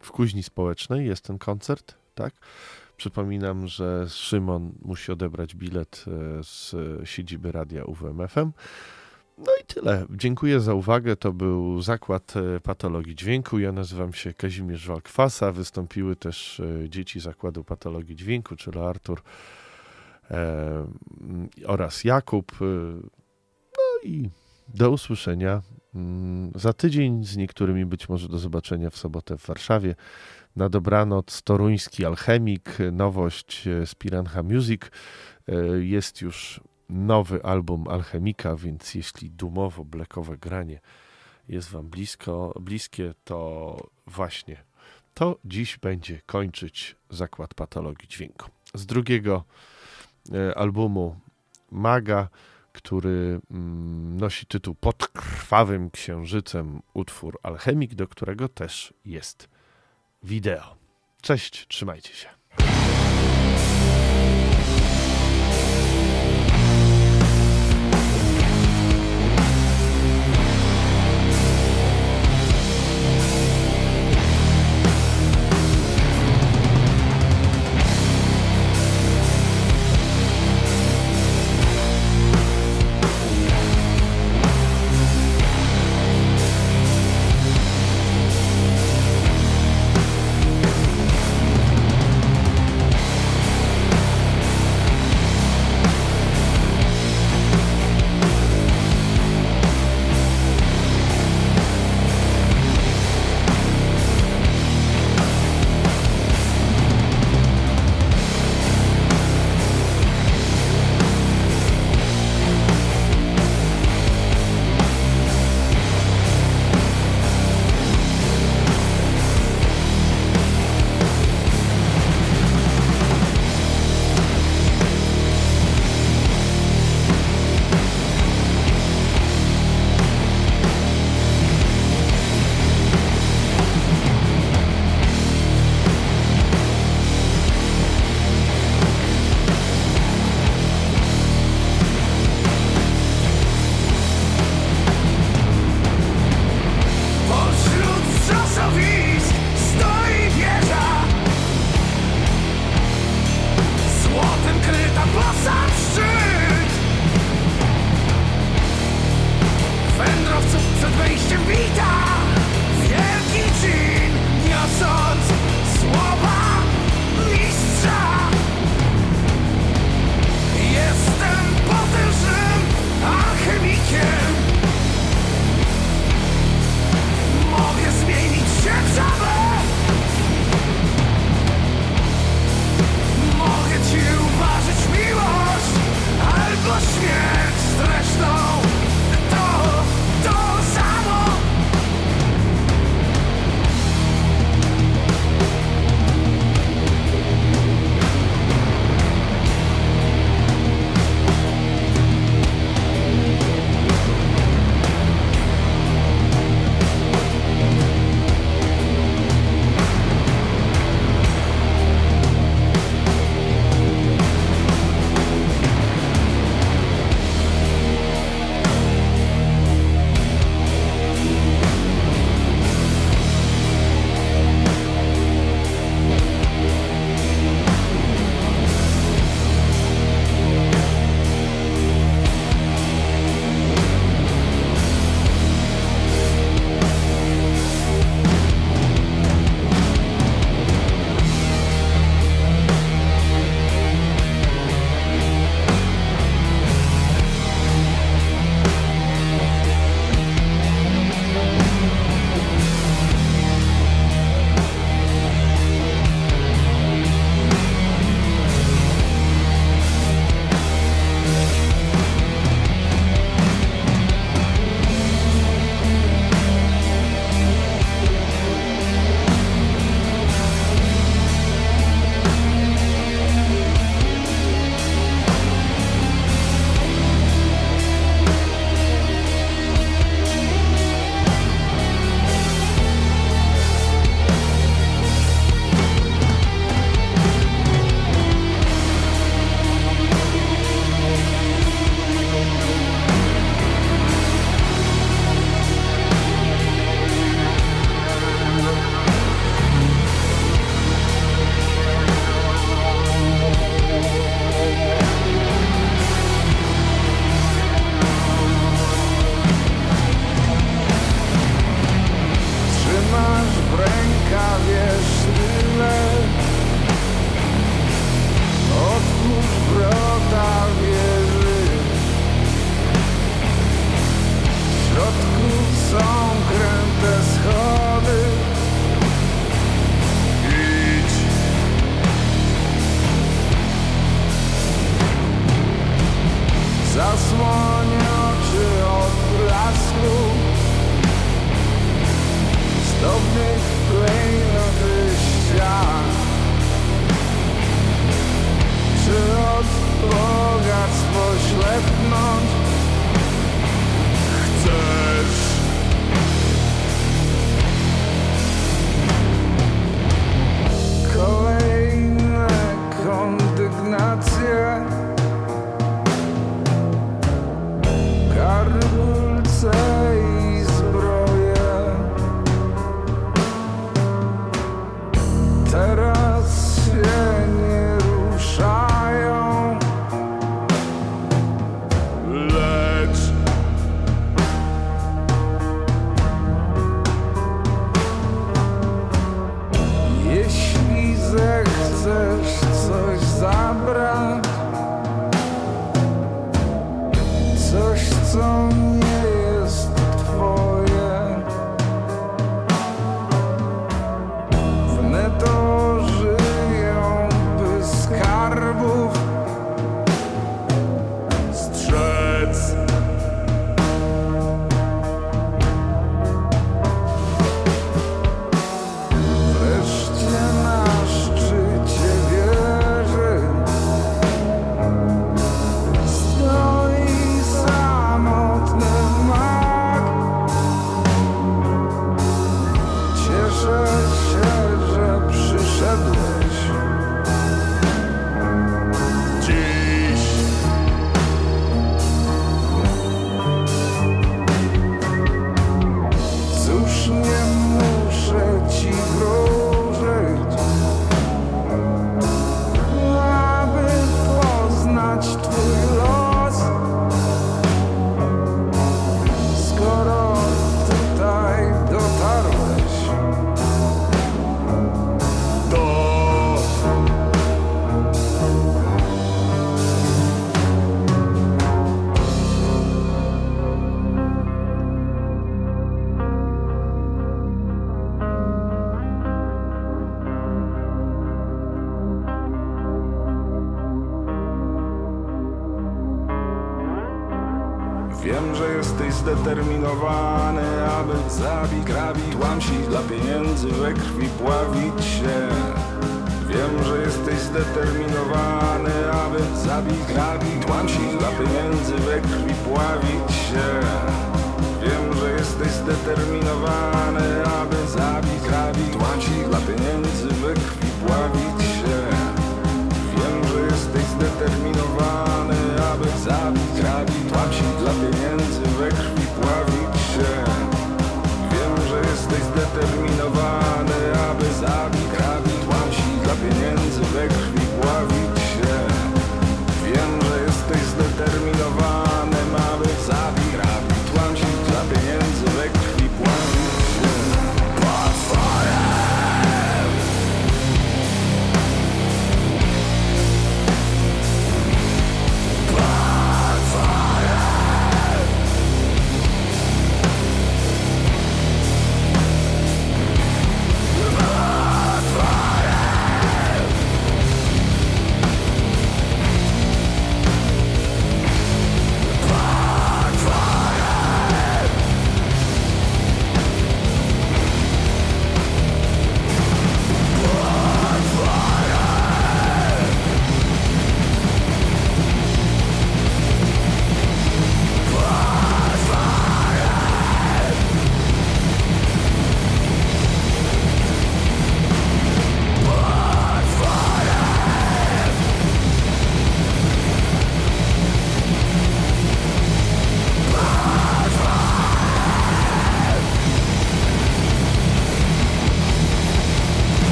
C: w Kuźni Społecznej jest ten koncert, tak? Przypominam, że Szymon musi odebrać bilet e, z siedziby radia UWMFM. No i tyle. Dziękuję za uwagę. To był zakład e, patologii dźwięku. Ja nazywam się Kazimierz Walkwasa. Wystąpiły też e, dzieci zakładu patologii dźwięku, czyli Artur oraz Jakub. No i do usłyszenia za tydzień, z niektórymi być może do zobaczenia w sobotę w Warszawie. Na dobranoc toruński alchemik, nowość z Piranha Music. E, jest już nowy album Alchemika, więc jeśli dumowo-blekowe granie jest Wam blisko, bliskie, to właśnie to dziś będzie kończyć Zakład Patologii Dźwięku. Z drugiego e, albumu Maga który mm, nosi tytuł Pod krwawym księżycem utwór Alchemik, do którego też jest wideo. Cześć, trzymajcie się.